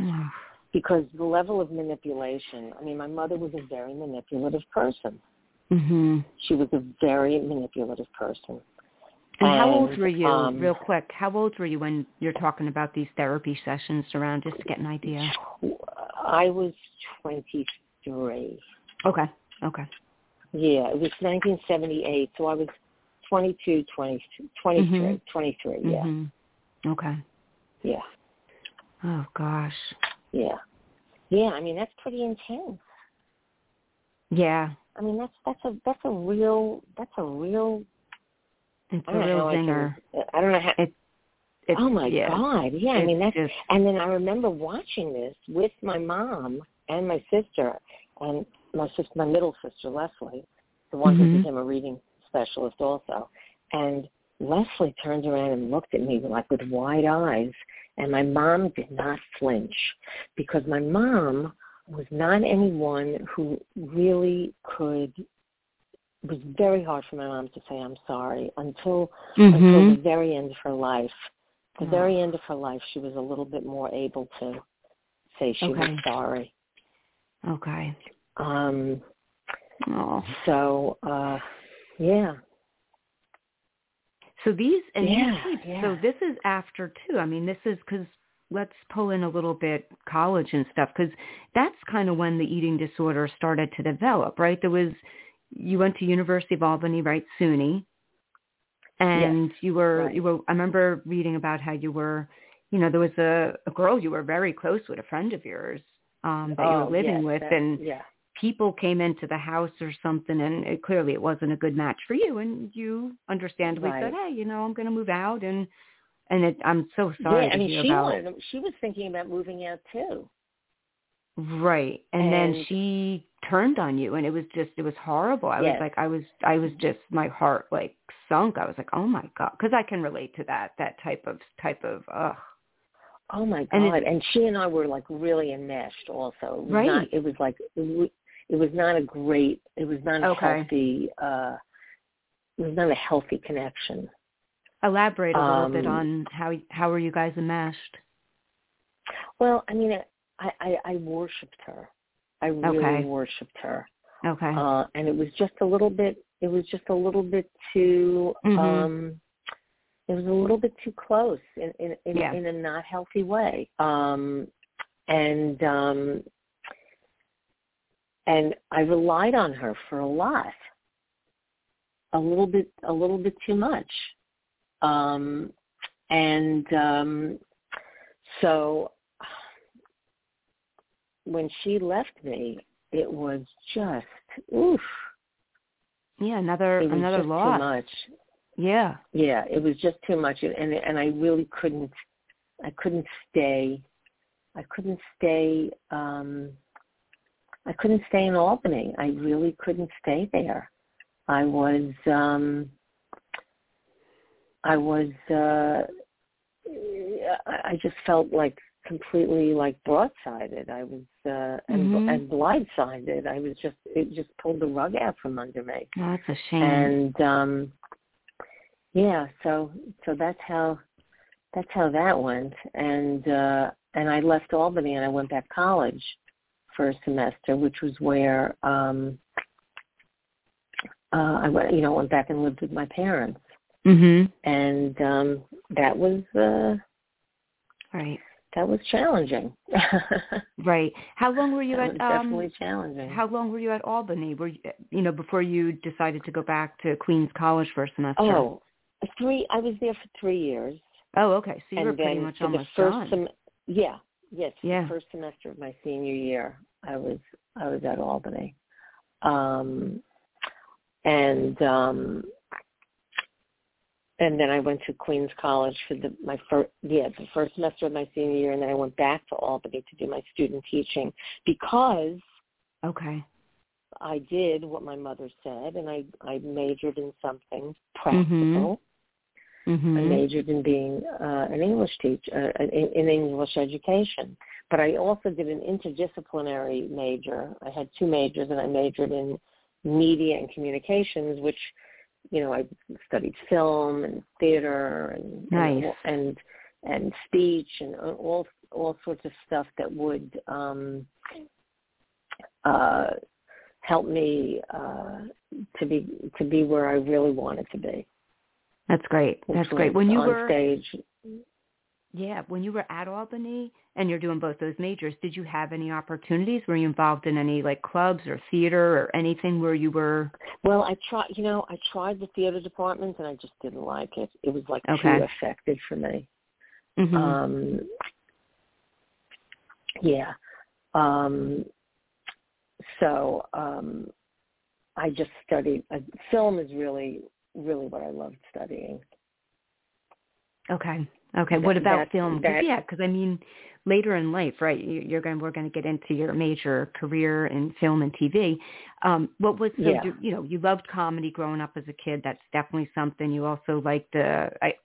because the level of manipulation i mean my mother was a very manipulative person Mhm. she was a very manipulative person And how old were you, um, real quick? How old were you when you're talking about these therapy sessions around, just to get an idea? i was twenty three Okay. Okay. yeah it was nineteen seventy eight so i was twenty two twenty twenty three Mhm. twenty three yeah Mhm. Okay. yeah Oh gosh. yeah yeah i mean that's pretty intense Yeah. i mean that's that's a that's a real that's a real It's I a real how I. I don't know how. It, it's, oh my yeah. God! Yeah, I mean that's. just, And then I remember watching this with my mom and my sister, and my sister, my middle sister Leslie, the one Mhm. who became a reading specialist also, and Leslie turned around and looked at me like with wide eyes, and my mom did not flinch because my mom was not anyone who really could. It was very hard for my mom to say I'm sorry until until Mhm. the very end of her life. The Oh. very end of her life, she was a little bit more able to say she Okay. was sorry. Okay. Um, Oh. so, uh, yeah. So these and you Yeah, teach. yeah. So this is after too. I mean, this is because let's pull in a little bit college and stuff because that's kind of when the eating disorder started to develop, right? There was you went to University of Albany, right, SUNY, and you were right. you were. I remember reading about how you were. You know, there was a, a girl you were very close with, a friend of yours um, that you oh, were living yes, with, that- and yeah, people came into the house or something and it, clearly it wasn't a good match for you and you understandably Right. said hey you know i'm going to move out and and it i'm so sorry yeah. I mean, she about wanted. She was thinking about moving out too. right and, then she turned on you and it was just it was horrible i was like i was i was just my heart like sunk i was like oh my god because i can relate to that that type of type of ugh Oh my And god! it- And, she and I were like really enmeshed. Also, Right. Not, it was like it was not a great. It was not a Okay. healthy. uh It was not a healthy connection. elaborate a little bit Um, on how how were you guys enmeshed Well, I mean, I I, I worshipped her. I really Okay. worshipped her. okay uh, and it was just a little bit. It was just a little bit too. mm-hmm. Um, it was a little bit too close in in in, Yeah. in a not healthy way. Um, and um, and I relied on her for a lot. A little bit, a little bit too much. Um, and um, so when she left me, it was just oof. yeah another It was another just loss too much. yeah Yeah, it was just too much, and and I really couldn't. I couldn't stay. I couldn't stay. um I couldn't stay in Albany. I really couldn't stay there. I was. um I was. uh I just felt like completely like broadsided. I was uh and, Mhm. and blindsided. I was just it just pulled the rug out from under me oh, that's a shame and um yeah so so that's how that's how that went and uh and i left albany and i went back to college a semester which was where um uh i went you know went back and lived with my parents. Mhm and um that was uh right. that was challenging. [LAUGHS] Right. How long were you that at was definitely um challenging. how long were you at albany? Were you you know before you decided to go back to queens college for a semester? Oh three i was there for three years. Oh okay. So you and were pretty much for the almost first done. sem- yeah yes Yeah. the first semester of my senior year i was i was at albany um and um and then i went to queens college for the my first yeah the first semester of my senior year and then i went back to albany to do my student teaching because okay i did what my mother said and i i majored in something Mm-hmm. Practical I majored in being uh, an English teacher, uh, in, in English education. But I also did an interdisciplinary major. I had two majors, and I majored in media and communications, which, you know, I studied film and theater and Nice. and, and and speech and all all sorts of stuff that would um, uh, help me uh, to be to be where I really wanted to be. That's great that's great when you were stage yeah when you were at albany and you're doing both those majors did you have any opportunities were you involved in any like clubs or theater or anything where you were Well, I tried. You know, I tried the theater department, and I just didn't like it. It was like Okay. too affected for me. mhm Um, yeah. Um, so um, I just studied. Uh, film is really, really what I loved studying. okay Okay. That- what about that- film? 'Cause, that- yeah, because I mean, later in life, right? you- You're going. We're going to get into your major career in film and TV. Um, what was so? Yeah. You, you know, you loved comedy growing up as a kid. That's definitely something. You also liked the, I,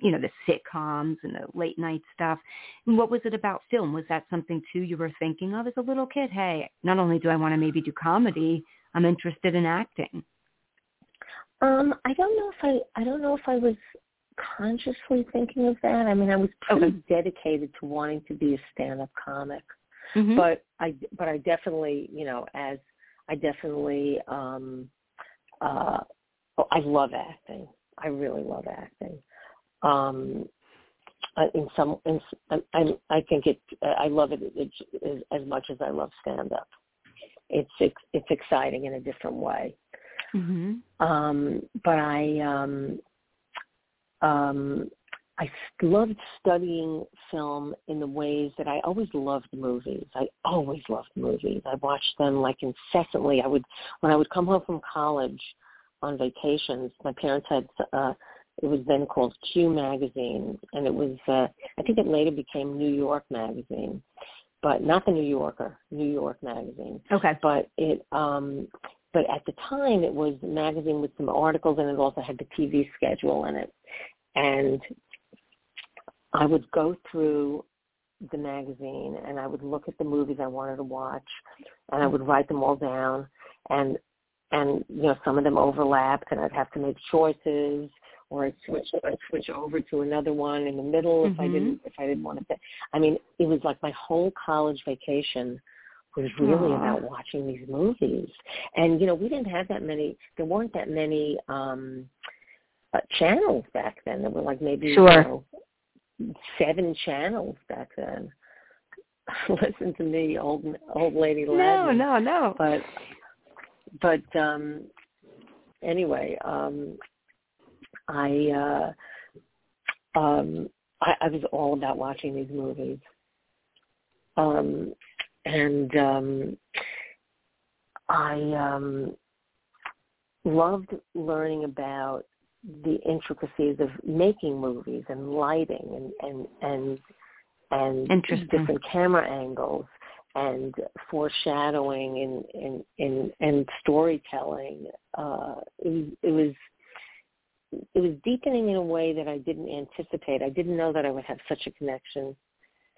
you know, the sitcoms and the late night stuff. And what was it about film? Was that something too you were thinking of as a little kid? Hey, not only do I want to maybe do comedy, I'm interested in acting. Um, I don't know if I I don't know if I was consciously thinking of that. I mean, I was pretty Okay. dedicated to wanting to be a stand-up comic, Mhm. but I but I definitely, you know, as I definitely um uh oh, I love acting. I really love acting. Um I- in some in, I I I think it I love it, it, it as much as I love stand-up. It's it's it's exciting in a different way. Mhm. um, but I um, um, I s- loved studying film in the ways that I always loved movies. I always loved movies. I watched them like incessantly. I would when I would come home from college on vacations. My parents had uh, it was then called Cue magazine, and it was uh, I think it later became New York magazine, but not the New Yorker, New York magazine Okay. but it um but at the time it was a magazine with some articles and it also had the TV schedule in it. And I would go through the magazine and I would look at the movies I wanted to watch and I would write them all down and and you know some of them overlapped and I'd have to make choices or I'd switch I'd switch over to another one in the middle if I Mhm. didn't if I didn't want to I mean it was like my whole college vacation was really Aw. about watching these movies. And you know, we didn't have that many. There weren't that many um uh, channels back then. There were like maybe Sure. you know, seven channels back then. [LAUGHS] Listen to me, old old lady. No, no, no. But but um anyway, um I uh um I, I was all about watching these movies. Um and um I um loved learning about the intricacies of making movies and lighting and and and and different camera angles and foreshadowing and and and, and storytelling. Uh, it was it was it was deepening in a way that I didn't anticipate. I didn't know that I would have such a connection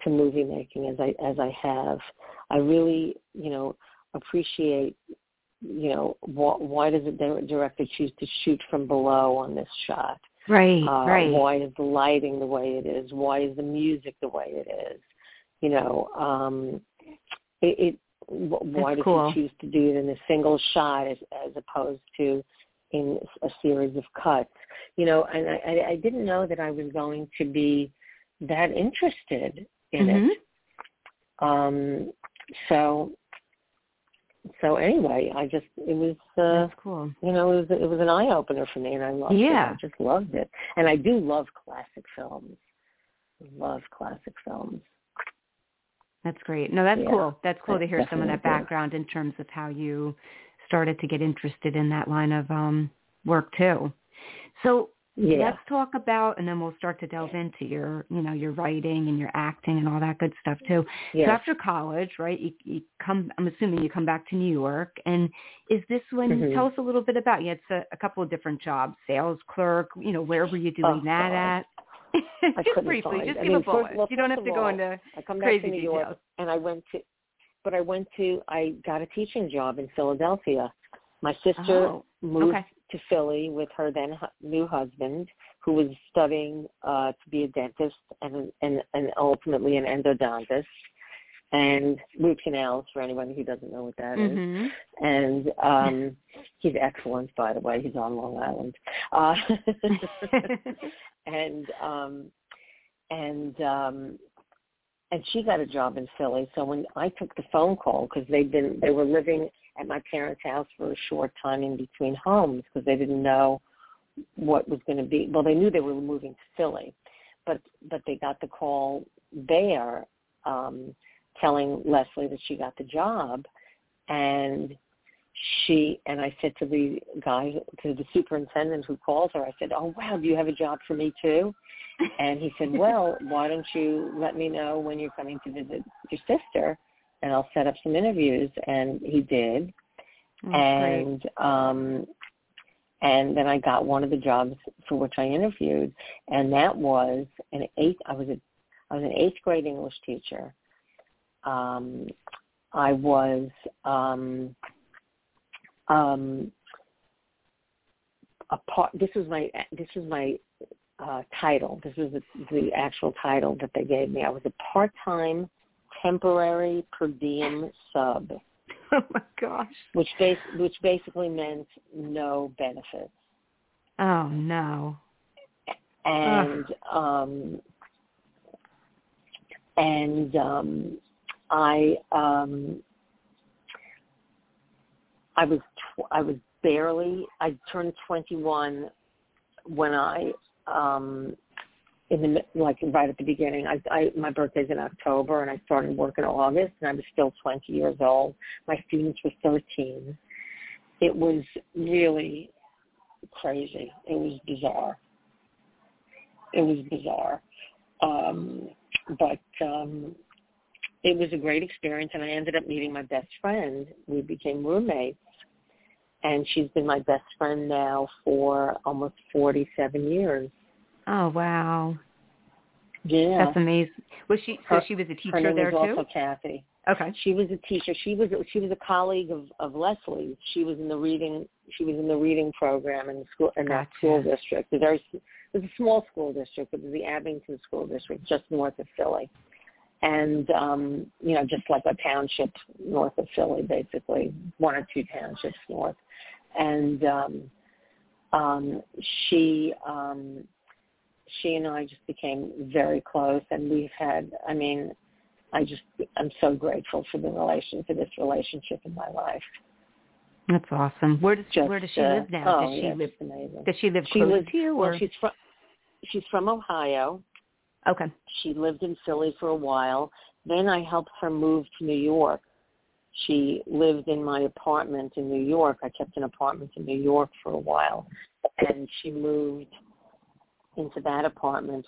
to movie making as I as I have. I really, you know, appreciate, you know, wh- why does the dir- director choose to shoot from below on this shot? Right, Uh, right. Why is the lighting the way it is? Why is the music the way it is? You know, um, it, it wh- why That's does cool. he choose to do it in a single shot as, as opposed to in a series of cuts? You know, and I, I, I didn't know that I was going to be that interested in Mhm. it. Um, so, so anyway, I just it was. Uh, That's cool. you know, it was it was an eye opener for me, and I loved Yeah. it. I just loved it, and I do love classic films. Love classic films. That's great. No, that's Yeah, cool. That's cool I to hear some of that background in terms of how you started to get interested in that line of um work too. So Yeah. let's talk about and then we'll start to delve into your you know your writing and your acting and all that good stuff too Yes. so after college right you, you come i'm assuming you come back to new york and is this when Mhm. tell us a little bit about you had a, a couple of different jobs sales clerk you know where were you doing Oh, that God. at [LAUGHS] just briefly find- just I give mean, a bullet well, you don't have to of go all, into I come back crazy to New York, details. and I went to, but I went to, I got a teaching job in Philadelphia. My sister oh moved okay. To Philly with her then hu- new husband, who was studying uh, to be a dentist and and and ultimately an endodontist, and root canals for anyone who doesn't know what that is. mhm And um, he's excellent, by the way. He's on Long Island. Uh, [LAUGHS] and um, and um, and she got a job in Philly. So when I took the phone call, because they'd been they were living at my parents' house for a short time in between homes because they didn't know what was going to be. Well, they knew they were moving to Philly, but but they got the call there um, telling Leslie that she got the job, and she and I said to the guy, to the superintendent who calls her, I said, "Oh wow, do you have a job for me too?" And he said, "Well, why don't you let me know when you're coming to visit your sister, and I'll set up some interviews." And he did, Oh, and great. um, and then I got one of the jobs for which I interviewed, and that was an eighth. I was a I was an eighth grade English teacher. Um, I was um, um, a part. This was my this was my uh, title. This was the, the actual title that they gave me. I was a part-time, temporary per diem sub, [LAUGHS] Oh my gosh. which bas- which basically meant no benefits. Oh no. and um and um i um i was tw- i was barely i turned 21 when i um in the like right at the beginning i i my birthday's in october and i started work in august and i was still 20 years old my students were 13 it was really crazy it was bizarre it was bizarre. Um, but um, it was a great experience, and I ended up meeting my best friend. We became roommates, and she's been my best friend now for almost 47 years. Oh wow. Yeah. That's amazing. Was she so Her- she was a Her teacher name there was too? also Kathy. Okay. She was a teacher. She was she was a colleague of of Leslie's. She was in the reading she was in the reading program in the school in that school district. A very it was a small school district. It was the Abington School District, just north of Philly, and um, you know just like a township north of Philly, basically one or two townships north. And um, um, she um, she and I just became very close, and we've had. I mean, I just I'm so grateful for the relation for this relationship in my life. That's awesome. Where does Just where does she uh, live now? Oh, does she yeah, live amazing. does she live She close lives to you well. or She's from she's from Ohio. Okay. She lived in Philly for a while. Then I helped her move to New York. She lived in my apartment in New York. I kept an apartment in New York for a while, and she moved into that apartment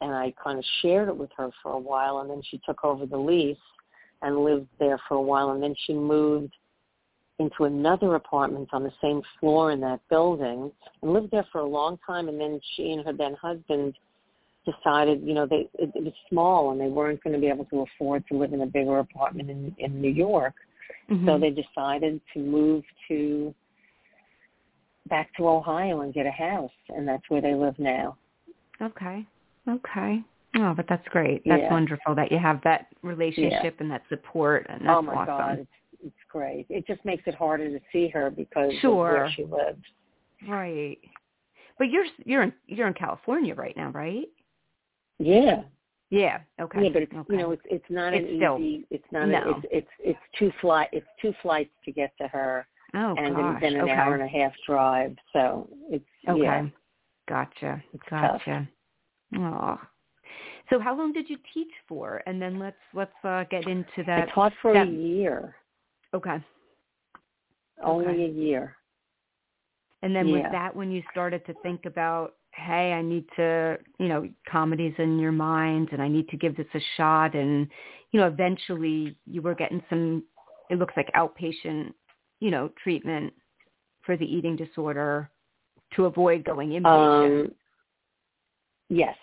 and I kind of shared it with her for a while and then she took over the lease and lived there for a while and then she moved into another apartment on the same floor in that building and lived there for a long time and then she and her then husband decided you know they it, it was small and they weren't going to be able to afford to live in a bigger apartment in in New York so Mhm. they decided to move to back to Ohio and get a house and that's where they live now Okay. Okay. Oh, but that's great. That's Yeah. wonderful that you have that relationship and that support and that's oh my awesome. god, it's it's great. It just makes it harder to see her because Sure. of where she lives. Right. But you're you're in you're in California right now, right? Yeah, Yeah. Okay. yeah, but it's okay. you know it's it's not an still- easy. It's not. no. A, it's it's it's two flight. It's two flights to get to her, oh and gosh. then an okay. hour and a half drive. So it's Okay. yeah. Gotcha. Gotcha. Oh. So how long did you teach for? And then let's let's uh, get into I that. taught for that- a year, Okay. only Okay. a year. And then was that when you started to think about, hey, I need to, you know, comedies in your mind and I need to give this a shot and, you know, eventually you were getting some it looks like outpatient, you know, treatment for the eating disorder to avoid going inpatient. Um, yes.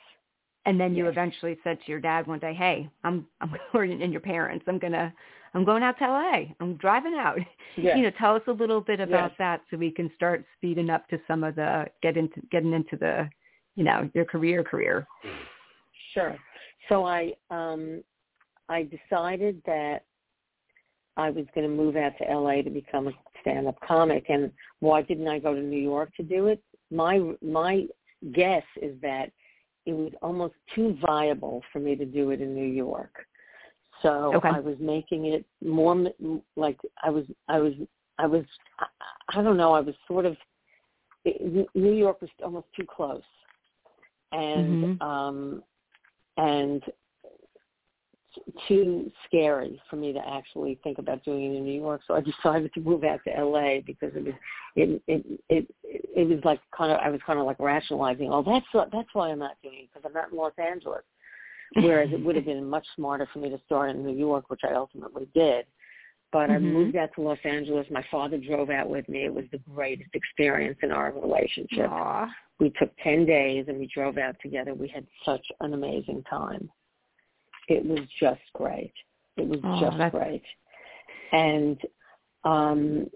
and then you yes. eventually said to your dad one day, "Hey, I'm I'm [LAUGHS] and your parents, I'm going to I'm going out to LA. I'm driving out." [LAUGHS] Yes. You know, tell us a little bit about Yes. that so we can start speeding up to some of the get into getting into the, you know, your career career. Sure. So I um I decided that I was going to move out to LA to become a stand-up comic and why didn't I go to New York to do it? My my guess is that it was almost too viable for me to do it in New York. So Okay. I was making it more m- like I was I was I was I, I don't know I was sort of it, New York was almost too close. And Mhm. um and too scary for me to actually think about doing it in New York. So I [LAUGHS] decided to move out to LA because it was it it it it was like kind of I was kind of like rationalizing. Oh, that's what, that's why I'm not doing it because I'm not in Los Angeles. Whereas it would have been much smarter for me to start in New York, which I ultimately did. But mm-hmm. I moved out to Los Angeles. My father drove out with me. It was the greatest experience in our relationship. Aww. We took 10 days and we drove out together. We had such an amazing time. It was just great. It was oh, just that's... great. And um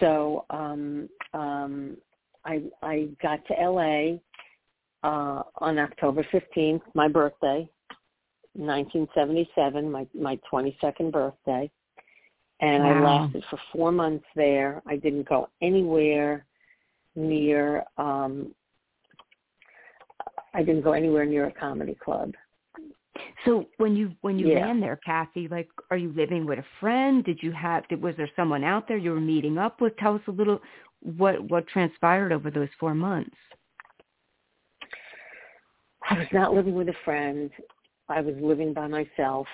so um um I I got to LA uh on October 15th, my birthday, 1977, my my 22nd birthday. And wow. I lasted for 4 months there. I didn't go anywhere near um I didn't go anywhere near a comedy club. So when you when you yeah. ran there, Cathy, like, are you living with a friend? Did you have? Did, was there someone out there you were meeting up with? Tell us a little what what transpired over those four months. I was not living with a friend. I was living by myself,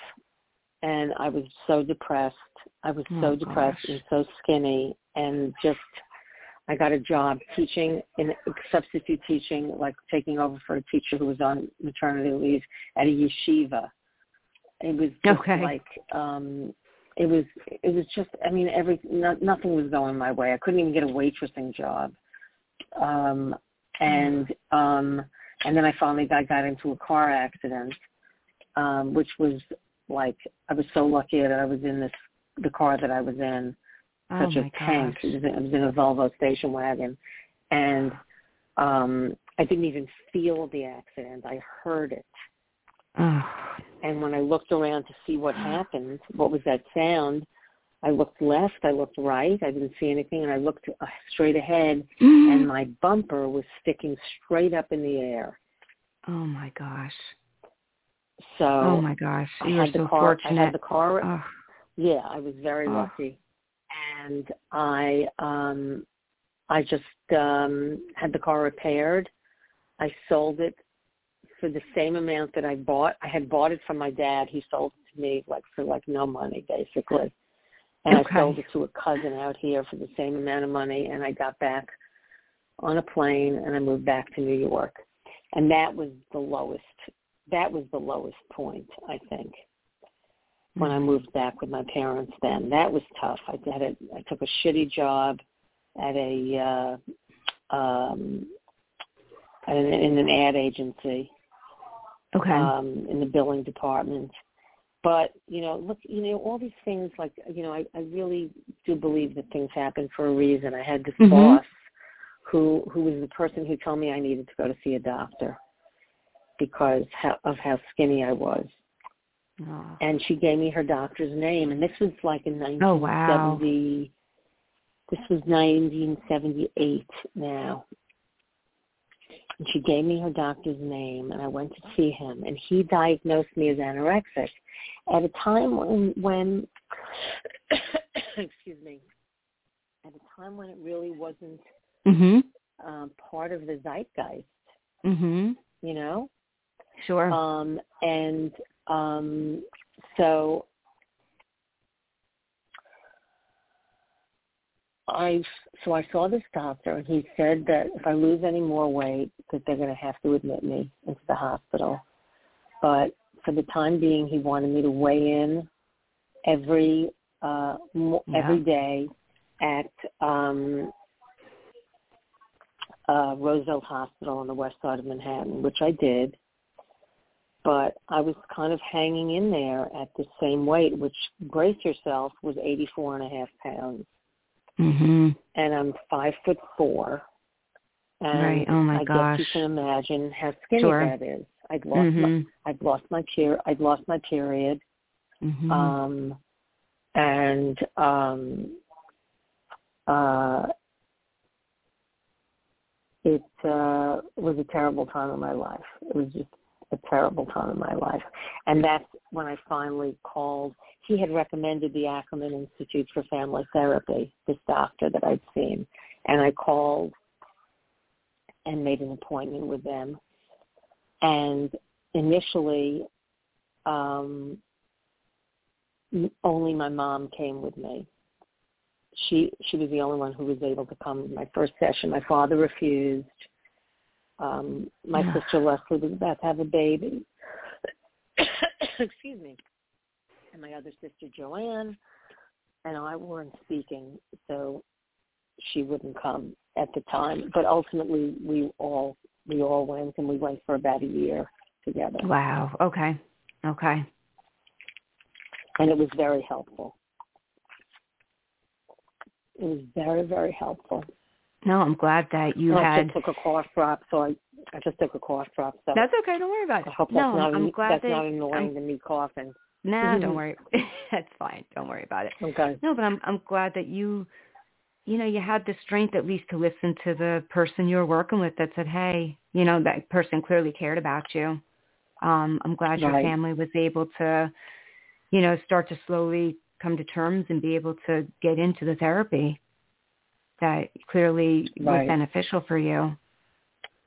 and I was so depressed. I was oh, so depressed gosh. and so skinny, and just I got a job teaching in substitute teaching, like taking over for a teacher who was on maternity leave at a yeshiva. It was just okay. like um it was it was just I mean every no, nothing was going my way. I couldn't even get a waitressing job. Um and um and then I finally got got into a car accident um which was like I was so lucky that I was in this the car that I was in oh a tank. It was, it was in a Volvo station wagon, and um, I didn't even feel the accident. I heard it. Oh. And when I looked around to see what happened, what was that sound? I looked left, I looked right, I didn't see anything, and I looked uh, straight ahead, Mm. and my bumper was sticking straight up in the air. Oh my gosh. So Oh my gosh. You had the so car. fortunate. I had the car. Oh. Yeah, I was very Oh. lucky and I um I just um had the car repaired. I sold it for the same amount that I bought. I had bought it from my dad. He sold it to me like for like no money basically. And Okay. I sold it to a cousin out here for the same amount of money and I got back on a plane and I moved back to New York. And that was the lowest that was the lowest point, I think when I moved back with my parents then. That was tough. I had a I took a shitty job at a uh um at an, in an ad agency Okay. um in the billing department. But, you know, look, you know, all these things like you know, I, I really do believe that things happen for a reason. I had this Mhm. boss who who was the person who told me I needed to go to see a doctor because how, of how skinny I was oh. and she gave me her doctor's name and this was like in 1970. Oh, wow. 1970 this was 1978 now and she gave me her doctor's name and I went to see him and he diagnosed me as anorexic at a time when when [COUGHS] excuse me at a time when it really wasn't Mhm. um part of the zeitgeist Mm-hmm. you know Sure. um, and um, so I so I saw this doctor, and he said that if I lose any more weight, that they're going to have to admit me into the hospital. But for the time being, he wanted me to weigh in every uh, mo- Yeah. every day at um, uh, Roosevelt Hospital on the west side of Manhattan, which I did but I was kind of hanging in there at the same weight, which brace yourself was eighty four and a half pounds, Mhm. and I'm five foot four. And Right. Oh my I gosh. guess you can imagine how skinny Sure. that is. I'd lost my Mhm. I'd lost my per I'd lost my period. Mhm. Um and um uh it uh was a terrible time in my life. It was just a terrible time in my life. And that's when I finally called. He had recommended the Ackerman Institute for Family Therapy, this doctor that I'd seen. And I called and made an appointment with them. And initially, um, only my mom came with me. She she was the only one who was able to come my first session. My father refused. Um, my sister Leslie was about to have a baby. [COUGHS] Excuse me. And my other sister Joanne and I weren't speaking, so she wouldn't come at the time. But ultimately, we all we all went, and we went for about a year together. Wow. Okay. Okay. And it was very helpful. It was very very helpful. No, I'm glad that you I had. just took a cough drop, so I I just took a cough drop. So That's okay. Don't worry about it. I hope that's no, not I'm glad that's that not annoying I'm, to me coughing. Nah, don't worry. [LAUGHS] That's fine. Don't worry about it. Okay. No, but I'm I'm glad that you you know, you had the strength at least to listen to the person you were working with that said, Hey, you know, that person clearly cared about you. Um, I'm glad your Right. family was able to, you know, start to slowly come to terms and be able to get into the therapy that clearly was beneficial for you.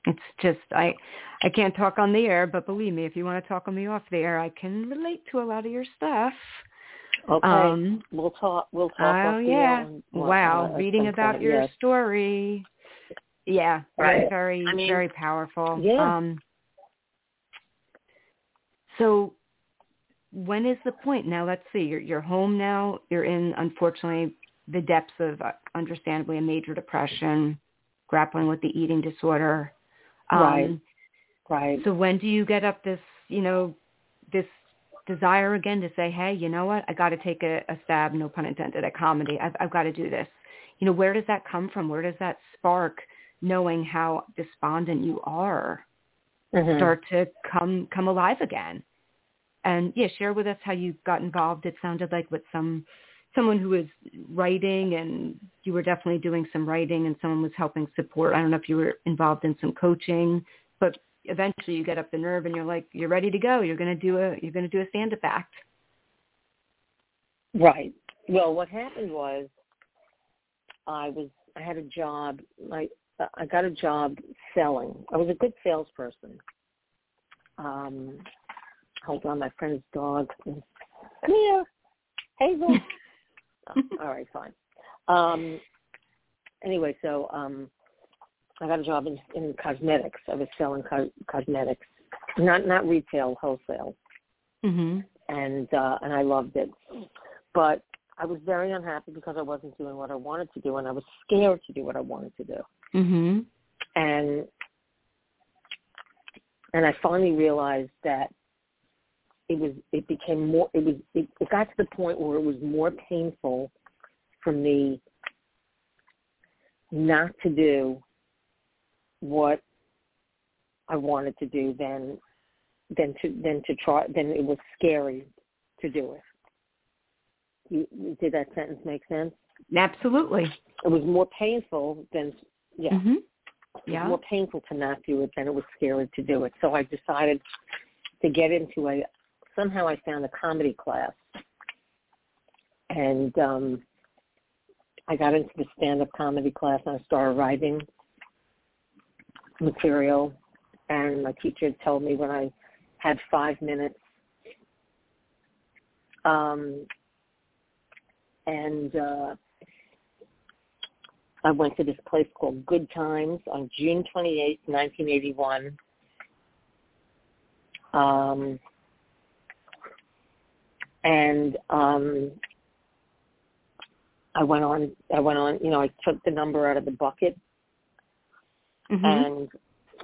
It's just I I can't talk on the air, but believe me, if you want to talk on the off the air, I can relate to a lot of your stuff. Okay. Um, we'll talk. We'll talk. Oh off the yeah! air Wow, uh, reading about point, your yes. story. Yeah, Right. very, I mean, very powerful. yeah. Um, so, when is the point? Now, let's see. You're you're home now. You're in, unfortunately, the depths of, uh, understandably, a major depression, grappling with the eating disorder. Um, Right. Right. So when do you get up this, you know, this desire again to say, hey, you know what? I got to take a, a stab, no pun intended, at comedy. I've, I've got to do this. You know, where does that come from? Where does that spark, knowing how despondent you are, Mhm. start to come come alive again? And yeah, share with us how you got involved. It sounded like with some someone who was writing, and you were definitely doing some writing, and someone was helping support. I don't know if you were involved in some coaching, but eventually you get up the nerve and you're like, you're ready to go. You're going to do a you're going to do a stand up act. Right. Well, what happened was, I was I had a job. I I got a job selling. I was a good salesperson. Um, hold on, my friend's dog. Come here, Hazel. [LAUGHS] Oh, [LAUGHS] all right, fine. Um, anyway, so um, I got a job in, in cosmetics. I was selling co- cosmetics, not not retail, wholesale, Mhm. and uh, and I loved it. But I was very unhappy because I wasn't doing what I wanted to do, and I was scared to do what I wanted to do. Mhm. And and I finally realized that it was it became more it was it, it got to the point where it was more painful for me not to do what I wanted to do than than to than to try than it was scary to do it. You, you- did that sentence make sense? Absolutely. It was more painful than yeah. Mhm. It was Yeah. more painful to not do it than it was scary to do it. So I decided to get into a somehow I found a comedy class. And um I got into the stand up comedy class and I started writing material. And my teacher told me when I had five minutes. Um and uh I went to this place called Good Times on June 28, 1981. Um, and um, I went on. I went on. You know, I took the number out of the bucket Mhm. and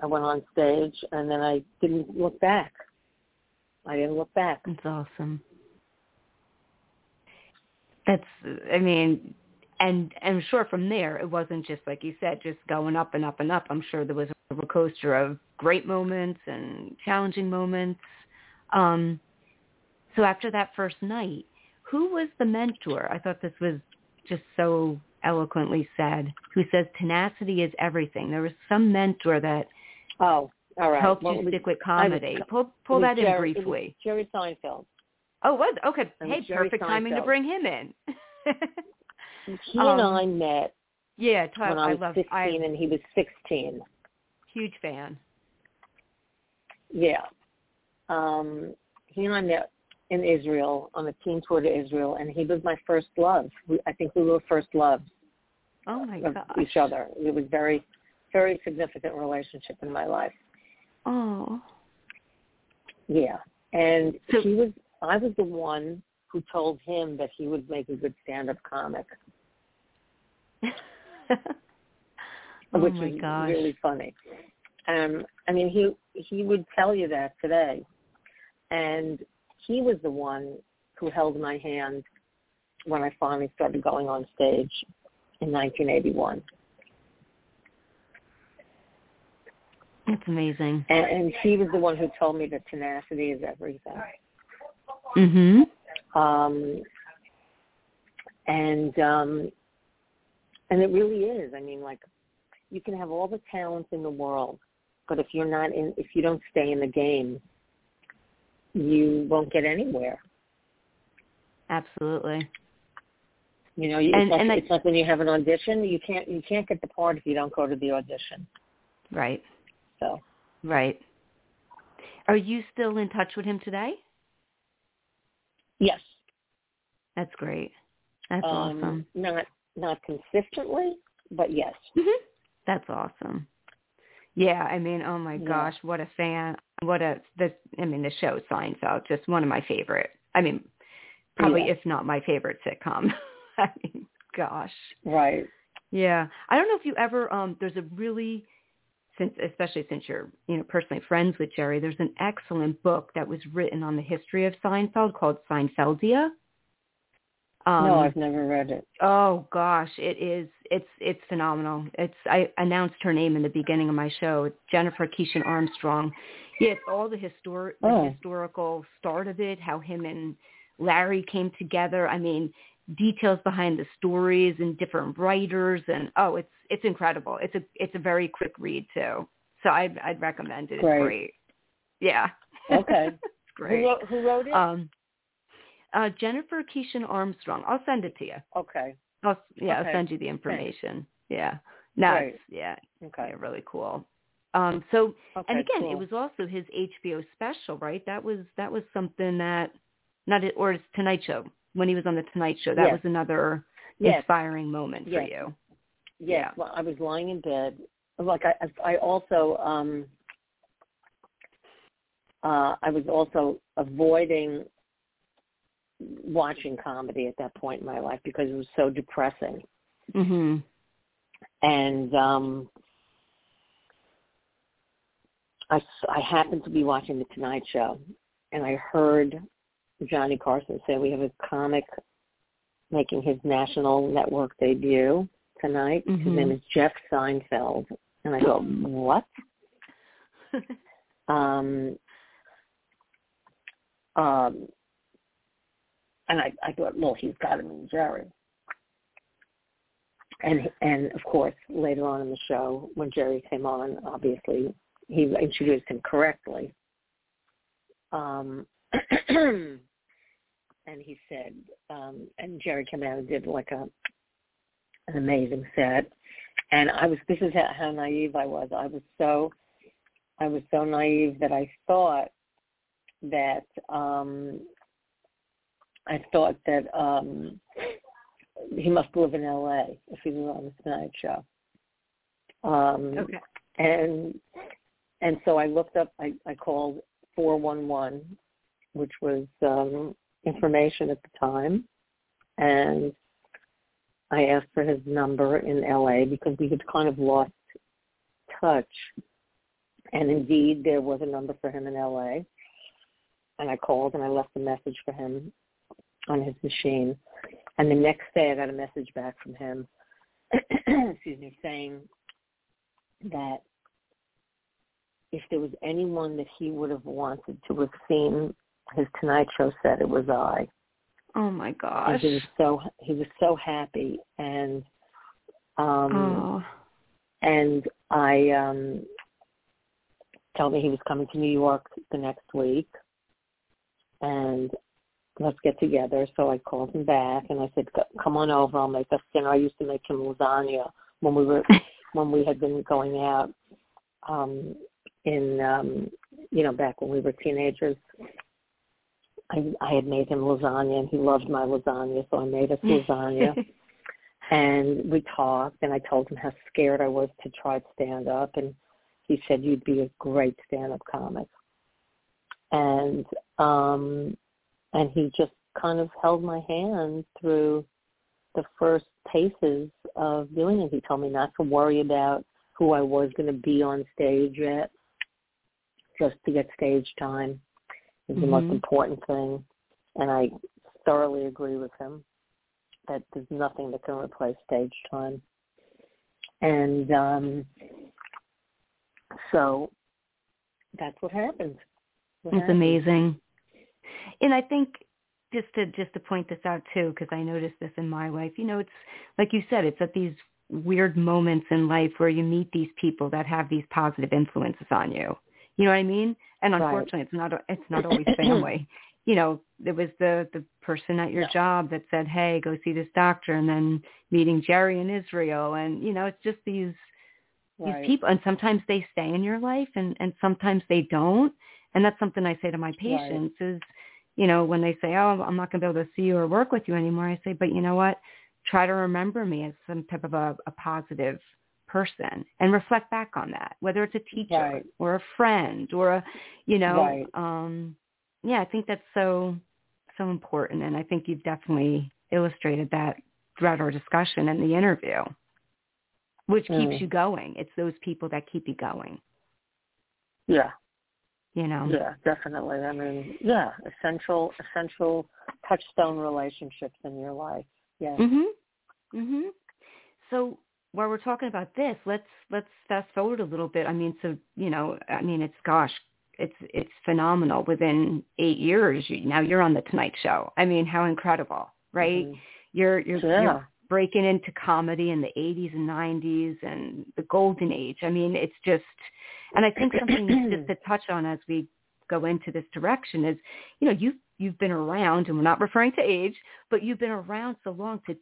I went on stage, and then I didn't look back. I didn't look back. That's awesome. That's, I mean, and I'm sure from there it wasn't just like you said, just going up and up and up. I'm sure there was a roller coaster of great moments and challenging moments. Um, so after that first night, who was the mentor? I thought this was just so eloquently said. Who says tenacity is everything? There was some mentor that Oh, all right. helped Well, you stick with I was- comedy. Pull pull that in Jerry- briefly. Jerry Seinfeld. Oh, was okay. Hey, Jerry perfect timing to bring him in. [LAUGHS] He Um, and I met yeah, t- when I I was love. 16 I'm and he was 16. huge fan. Yeah. Um, he and I met in Israel on a team tour to Israel, and he was my first love. We, I think we were first loves. Oh my of gosh. each other. It was very, very significant relationship in my life. Oh. Yeah, and So- he was. I was the one who told him that he would make a good stand-up comic, [LAUGHS] oh which my is gosh. really funny. Um, I mean, he he would tell you that today, and he was the one who held my hand when I finally started going on stage in 1981. That's amazing. And, and he was the one who told me that tenacity is everything. Mhm. Um, and um, and it really is. I mean, like you can have all the talent in the world, but if you're not in, if you don't stay in the game, you won't get anywhere. Absolutely. You know, you, And- it's, like, and I- it's like when you have an audition, you can't you can't get the part if you don't go to the audition. Right. So Right. Are you still in touch with him today? yes, That's great. That's um, awesome. not not consistently, but yes. Mhm. That's awesome. Yeah, I mean, oh my Yeah. gosh, what a fan. What a the I mean, the show Seinfeld, just one of my favorite. I mean, probably Yeah. if not my favorite sitcom. [LAUGHS] I mean, gosh. Right. Yeah. I don't know if you ever um there's a really since especially since you're, you know, personally friends with Jerry, there's an excellent book that was written on the history of Seinfeld called Seinfeldia. Um no, I've never read it. Oh gosh, it is. It's it's phenomenal. It's I announced her name in the beginning of my show. It's Jennifer Keishin Armstrong. Yeah, it's all the histor the Oh. historical start of it, how him and Larry came together. I mean, details behind the stories and different writers and oh, it's it's incredible. It's a it's a very quick read too. So I'd I'd recommend it. It's Great. great. Yeah. [LAUGHS] Okay. it's great. Who wrote, who wrote it? Um uh Jennifer Keishin Armstrong. I'll send it to you. okay. I'll yeah, Okay. I'll send you the information. Yeah. No, yeah, Okay. yeah, really cool. Um so Okay. and again, cool. it was also his HBO special, right? That was that was something that not it or his Tonight Show when he was on the Tonight Show. That Yes. was another Yes. inspiring moment for you. Yes. yeah. Well, I was lying in bed. Like I, I also, um, uh, I was also avoiding watching comedy at that point in my life because it was so depressing. Mhm. And um, I, s- I happened to be watching the Tonight Show, and I heard Johnny Carson say we have a comic making his national network debut tonight. His Mhm. name is Jeff Seinfeld, and I go, what? [LAUGHS] Um, um, and I, I thought, well, he's got to mean Jerry. And and of course, later on in the show, when Jerry came on, obviously he introduced him correctly. Um, [CLEARS THROAT] and he said, um, and Jerry came out and did like a an amazing set. And I was, this is how, naive I was. I was so, I was so naive that I thought that, um, I thought that, um, he must live in LA if he was on the Tonight Show. Um, okay. and and so I looked up. I, I called four one one, which was um, information at the time, and I asked for his number in L.A. because we had kind of lost touch. And indeed, there was a number for him in L.A. And I called and I left a message for him on his machine. And the next day, I got a message back from him, [CLEARS THROAT] excuse me, saying that if there was anyone that he would have wanted to have seen his Tonight Show set, it was I. Oh my And gosh. he was so he was so happy, and um, oh. and I um, told me he was coming to New York the next week, and let's get together. So I called him back, and I said, "Come on over. I'll make us dinner." I used to make him lasagna when we were [LAUGHS] when we had been going out um, in um, you know back when we were teenagers. I, I had made him lasagna, and he loved my lasagna, so I made us lasagna. [LAUGHS] and we talked, and I told him how scared I was to try stand up, and he said you'd be a great stand-up comic. And um, and he just kind of held my hand through the first paces of doing it. He told me not to worry about who I was going to be on stage yet, just to get stage time is mm-hmm. the most mm-hmm. important thing. And I thoroughly agree with him that there's nothing that can replace stage time. And um, so that's what happened. What it's amazing. And I think just to just to point this out too, because I noticed this in my life. You know, it's like you said, it's at these weird moments in life where you meet these people that have these positive influences on you. You know what I mean? And unfortunately, right. it's not it's not always [CLEARS THROAT] family. you know, there was the the person at your yeah. job that said, "Hey, go see this doctor," and then meeting Jerry in Israel, and you know, it's just these right. these people, and sometimes they stay in your life, and and sometimes they don't. And that's something I say to my patients right. is you know, when they say, oh, I'm not going to be able to see you or work with you anymore, I say, but you know what? Try to remember me as some type of a, a positive person and reflect back on that, whether it's a teacher right. or a friend or a, you know, right. um, yeah, I think that's so, so important. And I think you've definitely illustrated that throughout our discussion and the interview, which mm. keeps you going. It's those people that keep you going. Yeah, you know? Yeah definitely. I mean yeah essential essential touchstone relationships in your life. Yeah mhm mhm so while we're talking about this let's let's fast forward a little bit. I mean so you know i mean it's gosh it's it's phenomenal. Within eight years you, now you're on the tonight show. I mean how incredible right? Mm-hmm. you're you're, yeah. you're breaking into comedy in the 80s and 90s and the golden age i mean it's just and I think something just [CLEARS THROAT] to touch on as we go into this direction is, you know, you've you've been around, and we're not referring to age, but you've been around so long to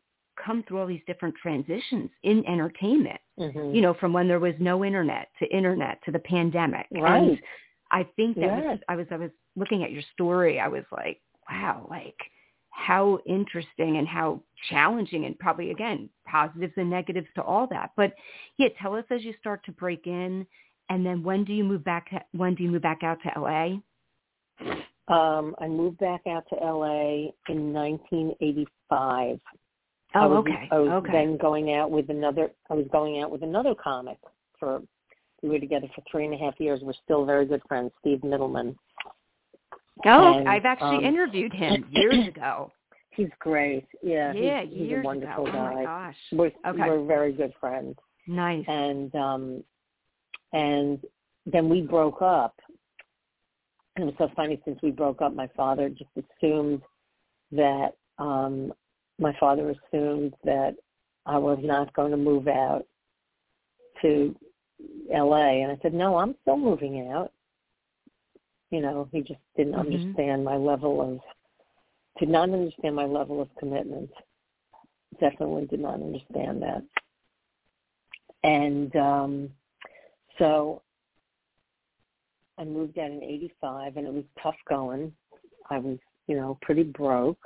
come through all these different transitions in entertainment. Mm-hmm. You know, from when there was no internet to internet to the pandemic. Right. And I think that yes. was, I was I was looking at your story. I was like, wow, like how interesting and how challenging and probably again positives and negatives to all that. But yeah, tell us as you start to break in and then when do you move back? When do you move back out to LA? Um, I moved back out to LA in 1985. Oh, I was, okay. I was okay. then going out with another. I was going out with another comic for. We were together for three and a half years. We're still very good friends, Steve Middleman. Oh, and, I've actually um, interviewed him [CLEARS THROAT] years ago. He's great. Yeah, yeah, he's, he's a wonderful ago. guy. Oh my gosh. We're, okay. we're very good friends. Nice. And um and then we broke up. And it was so funny since we broke up, my father just assumed that um my father assumed that I was not going to move out to LA and I said, No, I'm still moving out. You know, he just didn't mm-hmm. understand my level of did not understand my level of commitment. Definitely did not understand that. And um so I moved out in 85 and it was tough going. I was, you know, pretty broke,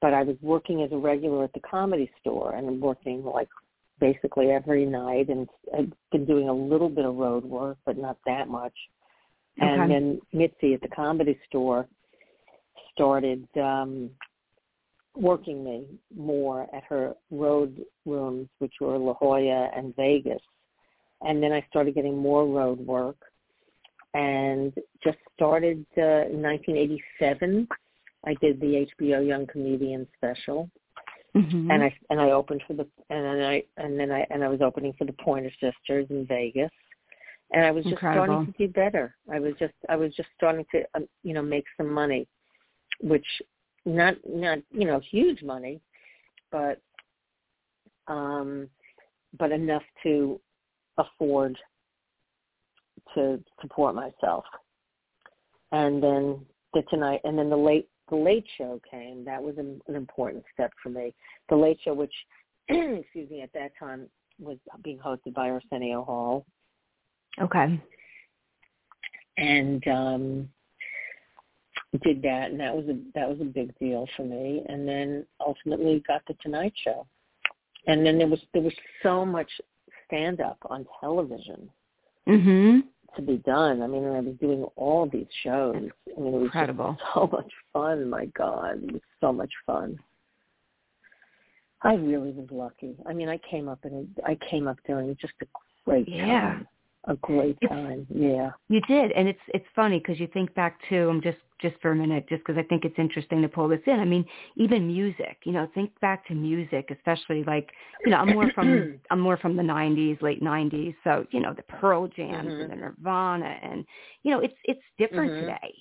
but I was working as a regular at the comedy store and working like basically every night and I'd been doing a little bit of road work, but not that much. Okay. And then Mitzi at the comedy store started um working me more at her road rooms, which were La Jolla and Vegas and then I started getting more road work and just started uh, in 1987. I did the HBO Young Comedian special, mm-hmm. and I and I opened for the and then I and then I and I was opening for the Pointer Sisters in Vegas, and I was just Incredible. starting to do better. I was just I was just starting to um, you know make some money, which not not you know huge money, but um, but enough to afford to support myself. And then the tonight, and then the late the late show came. That was an, an important step for me. The late show, which [CLEARS THROAT] excuse me, at that time was being hosted by Arsenio Hall. Okay. And um did that, and that was a that was a big deal for me. And then ultimately got the Tonight Show, and then there was there was so much stand up on television Mhm. to be done. I mean, I was doing all these shows. I mean, it was Incredible. [LAUGHS] so much fun. My God, it was so much fun. I really was lucky. I mean, I came up and I came up during just a great Yeah. time. A great time. Yeah. You did, and it's it's funny because you think back to um, just just for a minute, just because I think it's interesting to pull this in. I mean, even music. You know, think back to music, especially like you know, I'm more from [CLEARS THROAT] I'm more from the '90s, late '90s. So you know, the Pearl Jams Mhm. and the Nirvana, and you know, it's it's different Mhm. today.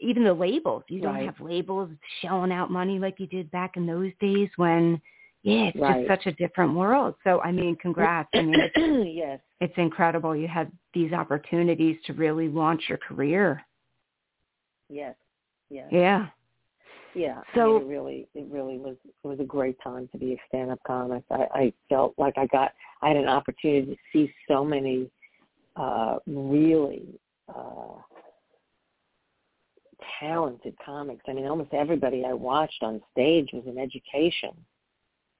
Even the labels, you don't have labels shelling out money like you did back in those days when. Yeah, it's Right. just such a different world. So I mean, congrats. I mean, it's, [CLEARS THROAT] yes. it's incredible you had these opportunities to really launch your career. Yes. Yes. Yeah. Yeah. So- I mean, it really, it really was. It was a great time to be a stand-up comic. I, I felt like I got, I had an opportunity to see so many uh really uh talented comics. I mean, almost everybody I watched on stage was an education.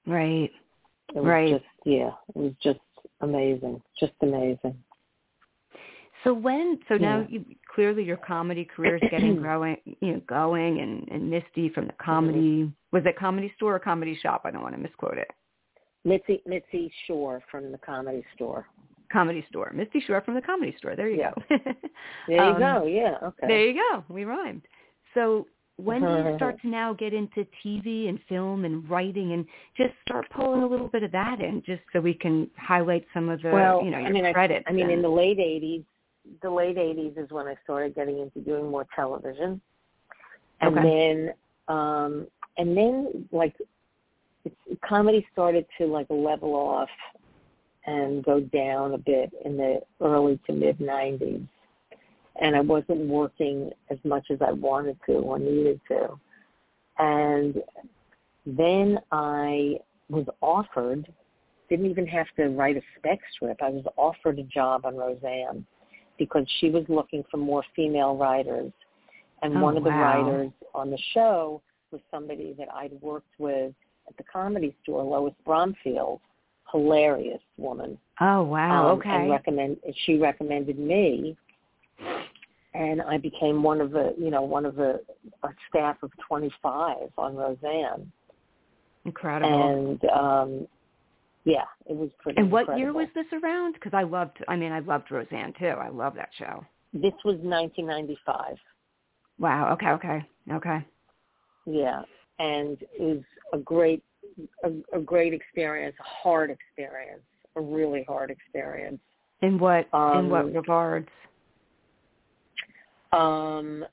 Right. It was Right. just, yeah, it was just amazing, just amazing. So when so now Yeah. you clearly your comedy career is getting [CLEARS THROAT] growing you know, going and, and Misty from the comedy was it comedy store or comedy shop? I don't want to misquote it. Mitzi, Mitzi Shore from the Comedy Store. Comedy store. Misty Shore from the comedy store. There you Yeah. go. [LAUGHS] There you Um, go. Yeah. Okay. There you go. We rhymed. So when do you Uh-huh. start to now get into TV and film and writing and just start pulling a little bit of that in just so we can highlight some of the well, you know your I mean, credits? I, I mean, in the late '80s, the late '80s is when I started getting into doing more television, and Okay. then, um, and then like, it's, comedy started to like level off and go down a bit in the early to mid '90s, and I wasn't working as much as I wanted to or needed to, and then I was offered didn't even have to write a spec strip. I was offered a job on Roseanne because she was looking for more female writers. And Oh, one of the wow. writers on the show was somebody that I'd worked with at the comedy store, Lois Bromfield, hilarious woman. oh wow, Um, okay. And recommend she recommended me, and I became one of the you know one of the a staff of 25 on Roseanne. Incredible. And um, yeah, it was pretty. And what year was this around? Because I loved, I mean, I loved Roseanne too. I love that show. This was 1995. Wow. Okay. Okay. Okay. Yeah, and it was a great, a, a great experience, a hard experience, a really hard experience. In what in Um, what regards? Um,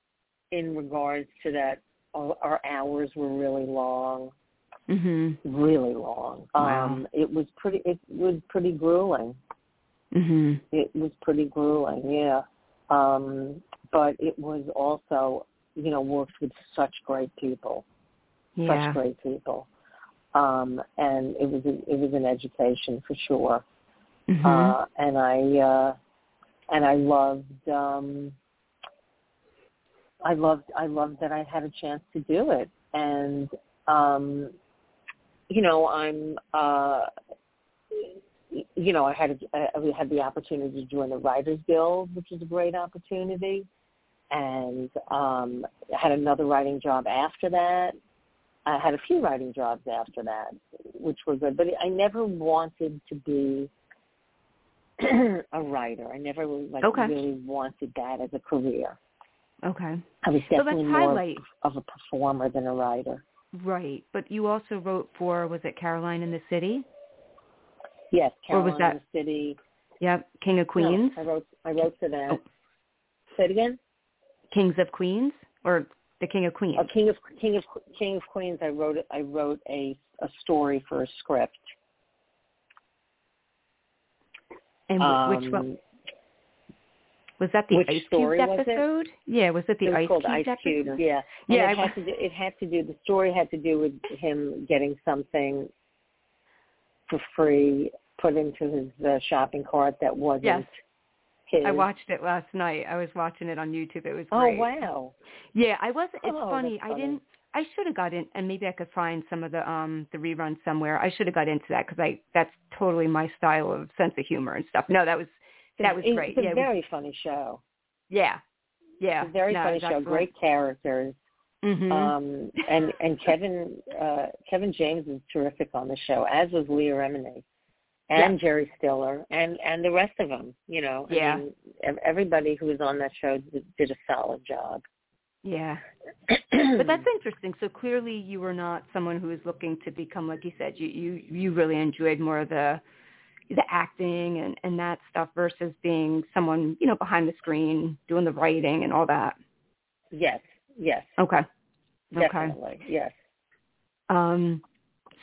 in regards to that, our, our hours were really long, Mhm. really long. Wow. Um, it was pretty. It was pretty grueling. Mhm. It was pretty grueling. Yeah. Um, but it was also, you know, worked with such great people. Yeah. such great people. Um, and it was a, it was an education for sure. Mhm. Uh, and I uh, and I loved um, I loved I loved that I had a chance to do it. And um, you know, I'm uh, you know, I had a, I had the opportunity to join the Writers Guild, which was a great opportunity, and um, I had another writing job after that. I had a few writing jobs after that, which were good. But I never wanted to be [CLEARS THROAT] a writer. I never like Okay. really wanted that as a career. Okay. I was So definitely more highlight of a performer than a writer. right. But you also wrote for was it Caroline in the City? Yes, Or was Caroline that- in the City. Yep. King of Queens. No, I wrote I wrote for that. Oh. Say it again. Kings of Queens or the King of Queens. Oh, King of King of King of Queens. I wrote I wrote a a story for a script. And wh- which one Um, was that? The which Ice story Cube episode? Yeah. Was it the it was Ice called Cube Ice episode? Cube. Yeah, and Yeah, It I- had to do. It had to do. The story had to do with him getting something for free put into his uh, shopping cart that wasn't Yes. kids. I watched it last night. I was watching it on YouTube. It was Oh wow! Yeah, I was. It's Oh, funny. that's I didn't. I should have got in, and maybe I could find some of the um the reruns somewhere. I should have got into that because I that's totally my style of sense of humor and stuff. No, that was that was It's- great. It's a yeah, it was- very funny show. yeah, yeah. It's a very no, funny show. Great characters. Mhm. Um, and and Kevin uh, Kevin James is terrific on the show, as was Leah Remini, and Jerry Stiller, and and the rest of them. You know, I Yeah. mean, ev- everybody who was on that show did, did a solid job. yeah. [CLEARS THROAT] But that's interesting. So clearly, you were not someone who was looking to become, like you said, you you you really enjoyed more of the the acting and and that stuff versus being someone you know behind the screen doing the writing and all that. yes, yes, Okay. Okay. definitely, yes. Um,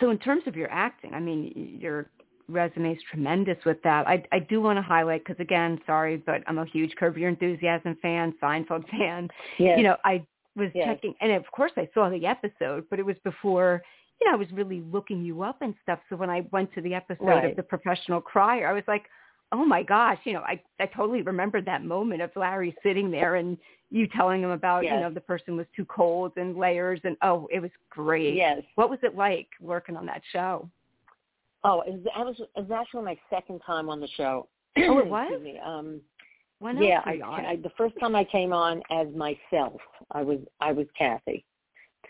so in terms of your acting, I mean, your resume is tremendous with that. I, I do want to highlight because again, sorry, but I'm a huge Curb Your Enthusiasm fan, Seinfeld fan. Yes. You know, I was Yes. checking, and of course I saw the episode, but it was before. You know, I was really looking you up and stuff. So when I went to the episode Right. of The Professional Crier, I was like, oh my gosh, you know, I I totally remembered that moment of Larry sitting there and you telling him about, you know, the person was too cold and layers and oh, it was great. yes. What was it like working on that show? Oh, it was, I was, it was actually my second time on the show. [CLEARS THROAT] Oh, it was? Um, When yeah, I. I, the first time I came on as myself, I was I was Cathy.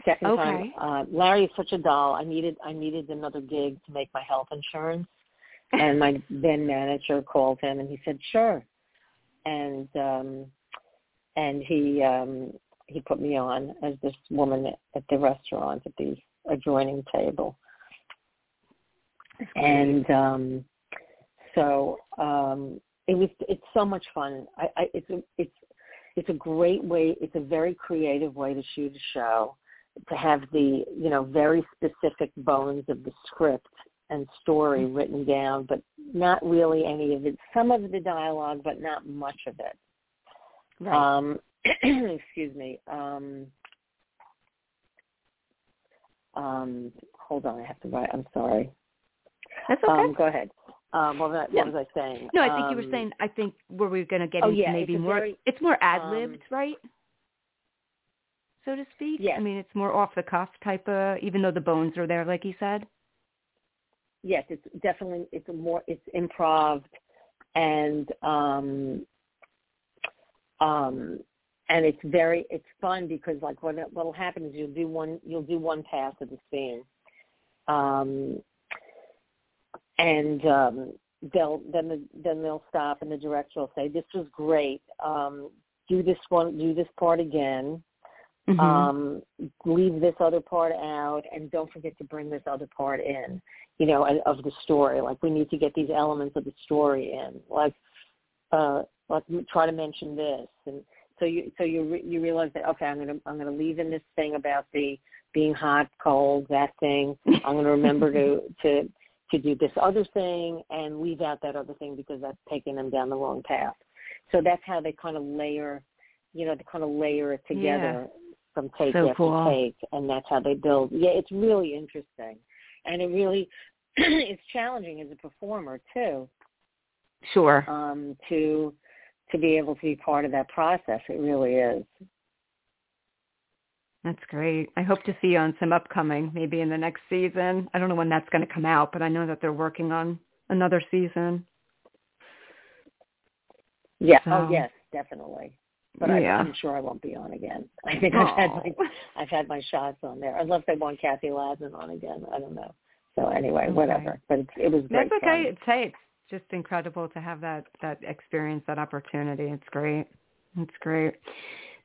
Second Okay. time, uh, Larry is such a doll. I needed I needed another gig to make my health insurance, and my [LAUGHS] then manager called him and he said sure, and um, and he um, he put me on as this woman at, the restaurant at the adjoining table, and um, so um, it was it's so much fun. I, I it's a, it's it's a great way. It's a very creative way to shoot a show, to have the you know very specific bones of the script and story written down, but not really any of it. Some of the dialogue, but not much of it. right. Um, [CLEARS THROAT] excuse me. Um, um, hold on, I have to write. I'm sorry. That's okay. Um, go ahead. Um, what, was I, what was I saying? no, I think you were Um, saying. I think were we going to get oh, into yeah, maybe it's more? very, it's more ad libbed, um, right? So to speak. Yes. I mean, it's more off the cuff type of. Even though the bones are there, like you said. yes, it's definitely it's more it's improv, and um, um, and it's very it's fun because like what what'll happen is you'll do one you'll do one pass of the scene, um, and um, they'll then the, then they'll stop and the director will say this was great. Um, do this one, do this part again. Mhm. um, leave this other part out and don't forget to bring this other part in, you know, of- the story. Like we need to get these elements of the story in. Like, uh, like try to mention this. And so you, so you, re- you realize that, okay, I'm going to, I'm to leave in this thing about the being hot, cold, that thing. I'm going to remember to, [LAUGHS] to, to do this other thing and leave out that other thing because that's taking them down the wrong path. So that's how they kind of layer, you know, they kind of layer it together from take So after cool. take, and that's how they build. Yeah, it's really interesting, and it really [CLEARS THROAT] is challenging as a performer too, Sure. um, to to be able to be part of that process. It really is. That's great. I hope to see you on some upcoming, maybe in the next season. I don't know when that's going to come out, but I know that they're working on another season. Yeah. So- Oh yes, definitely. But I, Yeah. I'm sure I won't be on again. I think I've had my. [LAUGHS] I've had my shots on there, unless they want Cathy Ladman on again. I don't know. So anyway, Okay. whatever. But it's, it was great. That's okay. fun. It's hey, it's just incredible to have that that experience, that opportunity. It's great. It's great.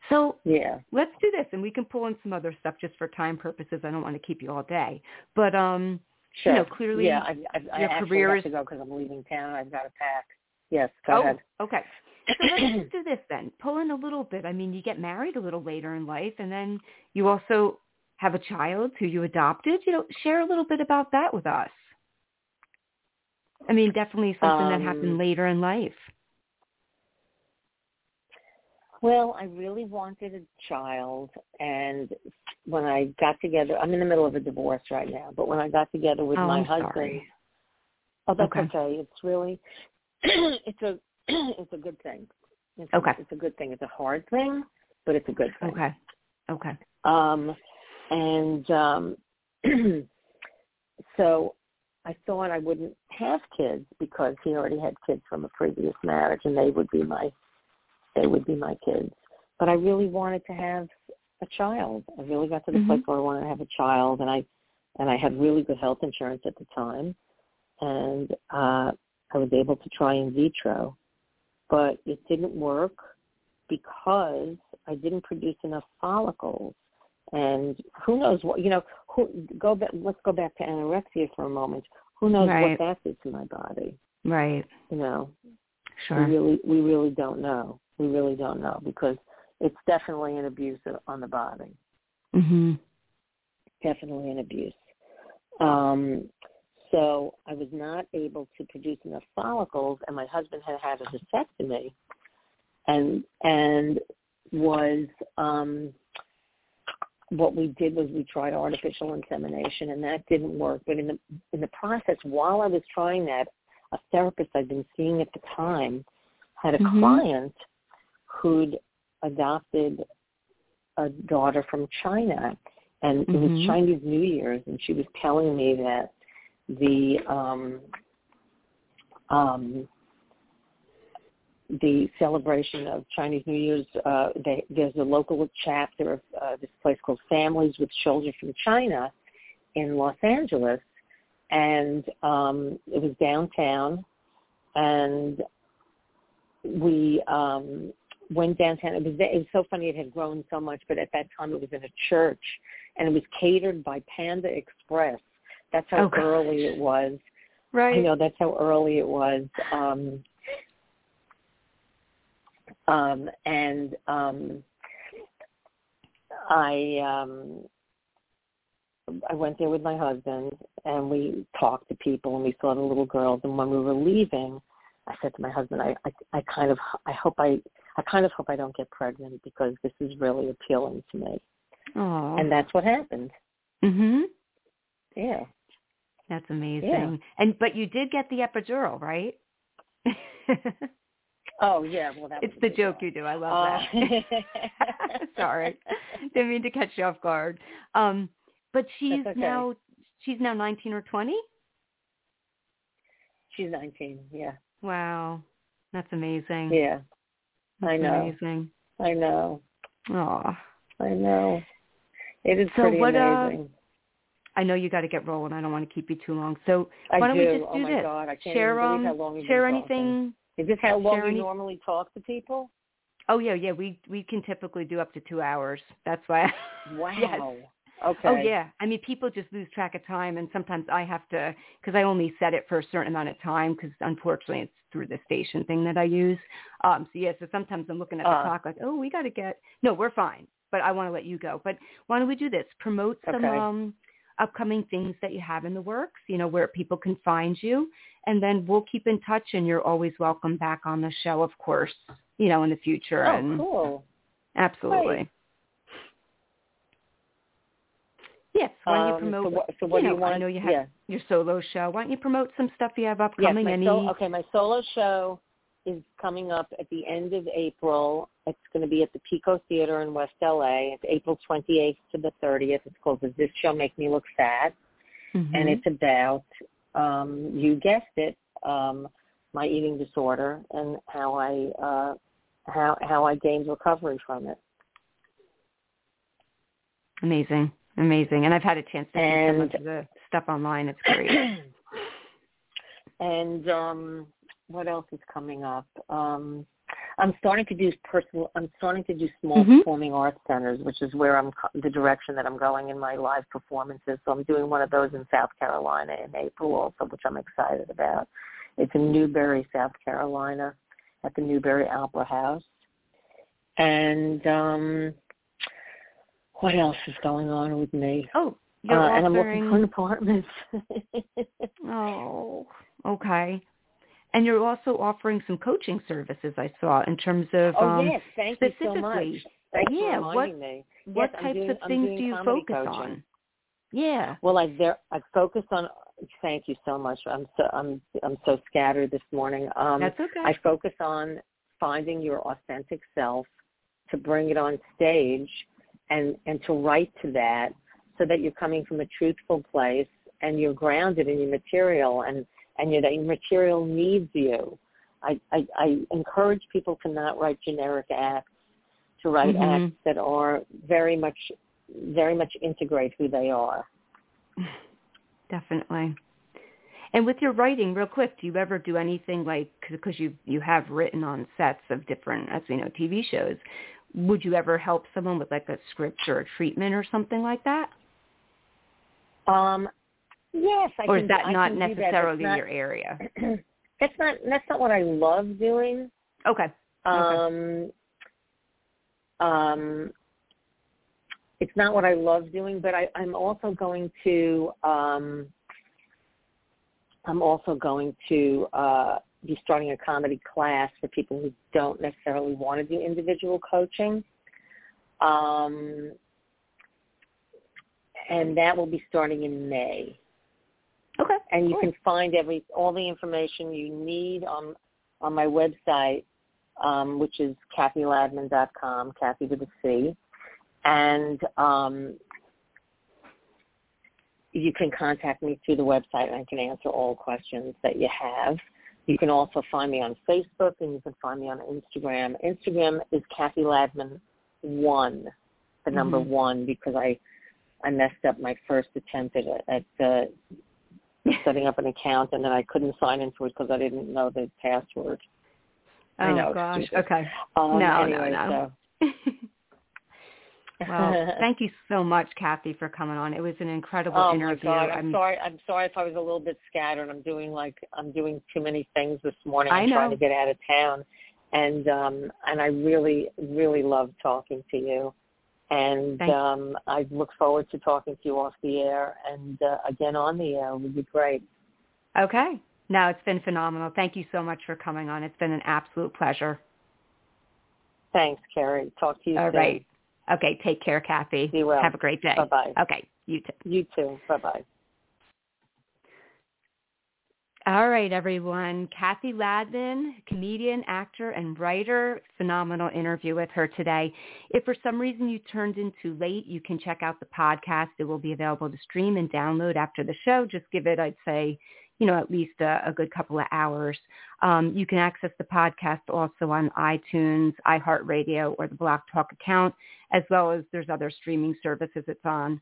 So Yeah. let's do this, and we can pull in some other stuff just for time purposes. I don't want to keep you all day, but um, Sure. you know, clearly yeah, I, I, I your actually career have is- to go because I'm leaving town. I've got to pack. Yes, go oh, ahead. okay. So let's [CLEARS THROAT] just do this then. Pull in a little bit. I mean, you get married a little later in life, and then you also have a child who you adopted. You know, share a little bit about that with us. I mean, definitely something that happened Um, later in life. Well, I really wanted a child, and when I got together, I'm in the middle of a divorce right now. But when I got together with oh, my I'm husband, sorry. oh, that's Okay. okay. It's really, [CLEARS THROAT] it's a, [CLEARS THROAT] it's a good thing. It's Okay. A, it's a good thing. It's a hard thing, but it's a good thing. Okay. Okay. Um, and um, [CLEARS THROAT] so I thought I wouldn't have kids because he already had kids from a previous marriage, and they would be my they would be my kids. But I really wanted to have a child. I really got to the Mhm. place where I wanted to have a child, and I and I had really good health insurance at the time, and uh, I was able to try in vitro, but it didn't work because I didn't produce enough follicles. And who knows what you know? Who go back? Let's go back to anorexia for a moment. Who knows Right. what that did to my body? Right. You know, Sure. we really we really don't know. We really don't know because it's definitely an abuse on the body. Mhm. Definitely an abuse. Um, so I was not able to produce enough follicles, and my husband had had a vasectomy, and and was um, what we did was we tried artificial insemination, and that didn't work. But in the in the process, while I was trying that, a therapist I'd been seeing at the time had a Mhm. client who'd adopted a daughter from China, and it was Mhm. Chinese New Year's, and she was telling me that the um, um, the celebration of Chinese New Year's, uh, they, there's a local chapter of uh, this place called Families with Children from China in Los Angeles, and um, it was downtown, and we um, went downtown. It was it was so funny. It had grown so much, but at that time it was in a church, and it was catered by Panda Express. That's how Oh, gosh. early it was. Right. I know that's how early it was. Um, um, and um, I um, I went there with my husband, and we talked to people, and we saw the little girls. And when we were leaving, I said to my husband, I, I, I kind of, I hope I, I kind of hope I don't get pregnant because this is really appealing to me. Oh. And that's what happened. Mhm. Yeah. That's amazing. And but you did get the epidural, right? Oh yeah. Well, that [LAUGHS] it's the joke one. you do. I love Uh, that. [LAUGHS] Sorry. Didn't mean to catch you off guard. Um but she's okay. now she's now 19 or 20? She's 19. Yeah. Wow. That's amazing. Yeah. That's I know. Amazing. I know. Oh. I know. It is So pretty what, uh, amazing. I know you got to get rolling. I don't want to keep you too long. So I why don't do. we just oh do my this? God, I can't share um share anything Is this how long we any- normally talk to people? Oh yeah, yeah. We we can typically do up to two hours. That's why. [LAUGHS] Wow. Yes. Okay. Oh yeah. I mean, people just lose track of time, and sometimes I have to because I only set it for a certain amount of time because unfortunately it's through the station thing that I use. Um. So yeah. So sometimes I'm looking at the Uh. clock like, oh, we got to get. No, we're fine. But I want to let you go. But why don't we do this? Promote some Okay. um upcoming things that you have in the works. You know where people can find you, and then we'll keep in touch. And you're always welcome back on the show, of course. You know, in the future. Oh, and cool. Absolutely. Yes. Why don't you Um, promote? so what, so what you do know, you want? I know you have yeah. your solo show. Why don't you promote some stuff you have Yes, upcoming? my Any? sol- okay, my solo show is coming up at the end of April. It's going to be at the Pico Theater in West LA. It's April 28th to the 30th. It's called Does This Show Make Me Look Fat? Mhm. And it's about, um, you guessed it, um, my eating disorder and how I uh, how how I gained recovery from it. amazing, amazing. And I've had a chance to see some And- of the stuff online. It's great. [CLEARS THROAT] and um what else is coming up? Um i'm starting to do personal i'm starting to do small Mhm. performing arts centers which is where i'm co- the direction that i'm going in my live performances. So i'm doing one of those in south carolina in april also which i'm excited about. It's in newberry south carolina at the newberry opera house. And um what else is going on with me? Oh, you're uh, and i'm looking for an apartment. [LAUGHS] Oh, okay. And you're also offering some coaching services. I saw in terms of Oh um, yes, thank you so much. specifically, Thanks yeah, what- me. what Yes, types doing- of things do you focus coaching. on? Yeah. Well, I there I focus on thank you so much. I'm so I'm I'm so scattered this morning. Um, That's okay. I focus on finding your authentic self, to bring it on stage, and and to write to that, so that you're coming from a truthful place and you're grounded in your material and and your, your material needs you. I, I, I encourage people to not write generic acts, to write mm-hmm. acts that are very much very much integrate who they are. [SIGHS] Definitely. And with your writing, real quick, do you ever do anything like because you you have written on sets of different, as we know, TV shows? Would you ever help someone with like a script or a treatment or something like that? Um, yes, I or can, is that I not necessarily that. your area? [CLEARS THROAT] that's not that's not what I love doing. Okay. Um, okay. um, it's not what I love doing, but I, I'm also going to um, I'm also going to uh, be starting a comedy class for people who don't necessarily want to do individual coaching. Um, and that will be starting in May. Okay. And you cool. can find every all the information you need on on my website, um, which is cathyladman.com, Cathy with a C and um, you can contact me through the website and I can answer all questions that you have. You can also find me on Facebook and you can find me on Instagram. Instagram is Cathy Ladman one, the number mm-hmm. one, because I I messed up my first attempt at at uh, [LAUGHS] setting up an account and then I couldn't sign into it because I didn't know the password. Oh I know, gosh. Okay. Um, no, anyway, no, no. So, [LAUGHS] well, [LAUGHS] thank you so much, Cathy, for coming on. It was an incredible oh interview. my God, I'm, I'm, sorry. I'm sorry if I was a little bit scattered. I'm doing like I'm doing too many things this morning. I'm trying to get out of town, and um, and I really really love talking to you, and um, I look forward to talking to you off the air and uh, again on the air. It would be great. Okay. No, it's been phenomenal. Thank you so much for coming on. It's been an absolute pleasure. Thanks, Kerri. Talk to you All soon. All right. Okay, take care, Cathy. Be well. Have a great day. Bye-bye. Okay, you too. You too. Bye-bye. All right, everyone. Cathy Ladman, comedian, actor, and writer. Phenomenal interview with her today. If for some reason you turned in too late, you can check out the podcast. It will be available to stream and download after the show. Just give it, I'd say, you know, at least a, a good couple of hours. Um, you can access the podcast also on iTunes, iHeartRadio, or the Blog Talk account, as well as there's other streaming services it's on.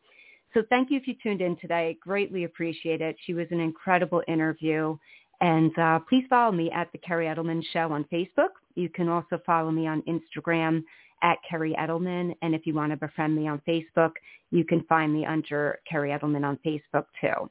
So thank you if you tuned in today. Greatly appreciate it. She was an incredible interview. And uh, please follow me at The Kerri Edelman Show on Facebook. You can also follow me on Instagram at Kerri Edelman. And if you want to befriend me on Facebook, you can find me under Kerri Edelman on Facebook too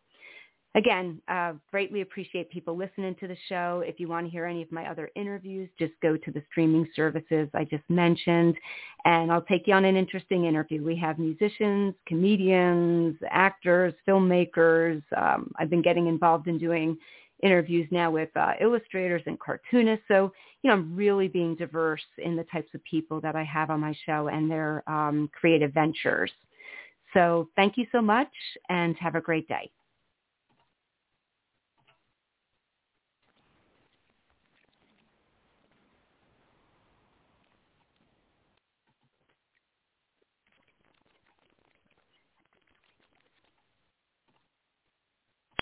again, uh, greatly appreciate people listening to the show. If you want to hear any of my other interviews, just go to the streaming services I just mentioned, and I'll take you on an interesting interview. We have musicians, comedians, actors, filmmakers. Um, I've been getting involved in doing interviews now with uh, illustrators and cartoonists. So, you know, I'm really being diverse in the types of people that I have on my show and their um, creative ventures. So thank you so much and have a great day.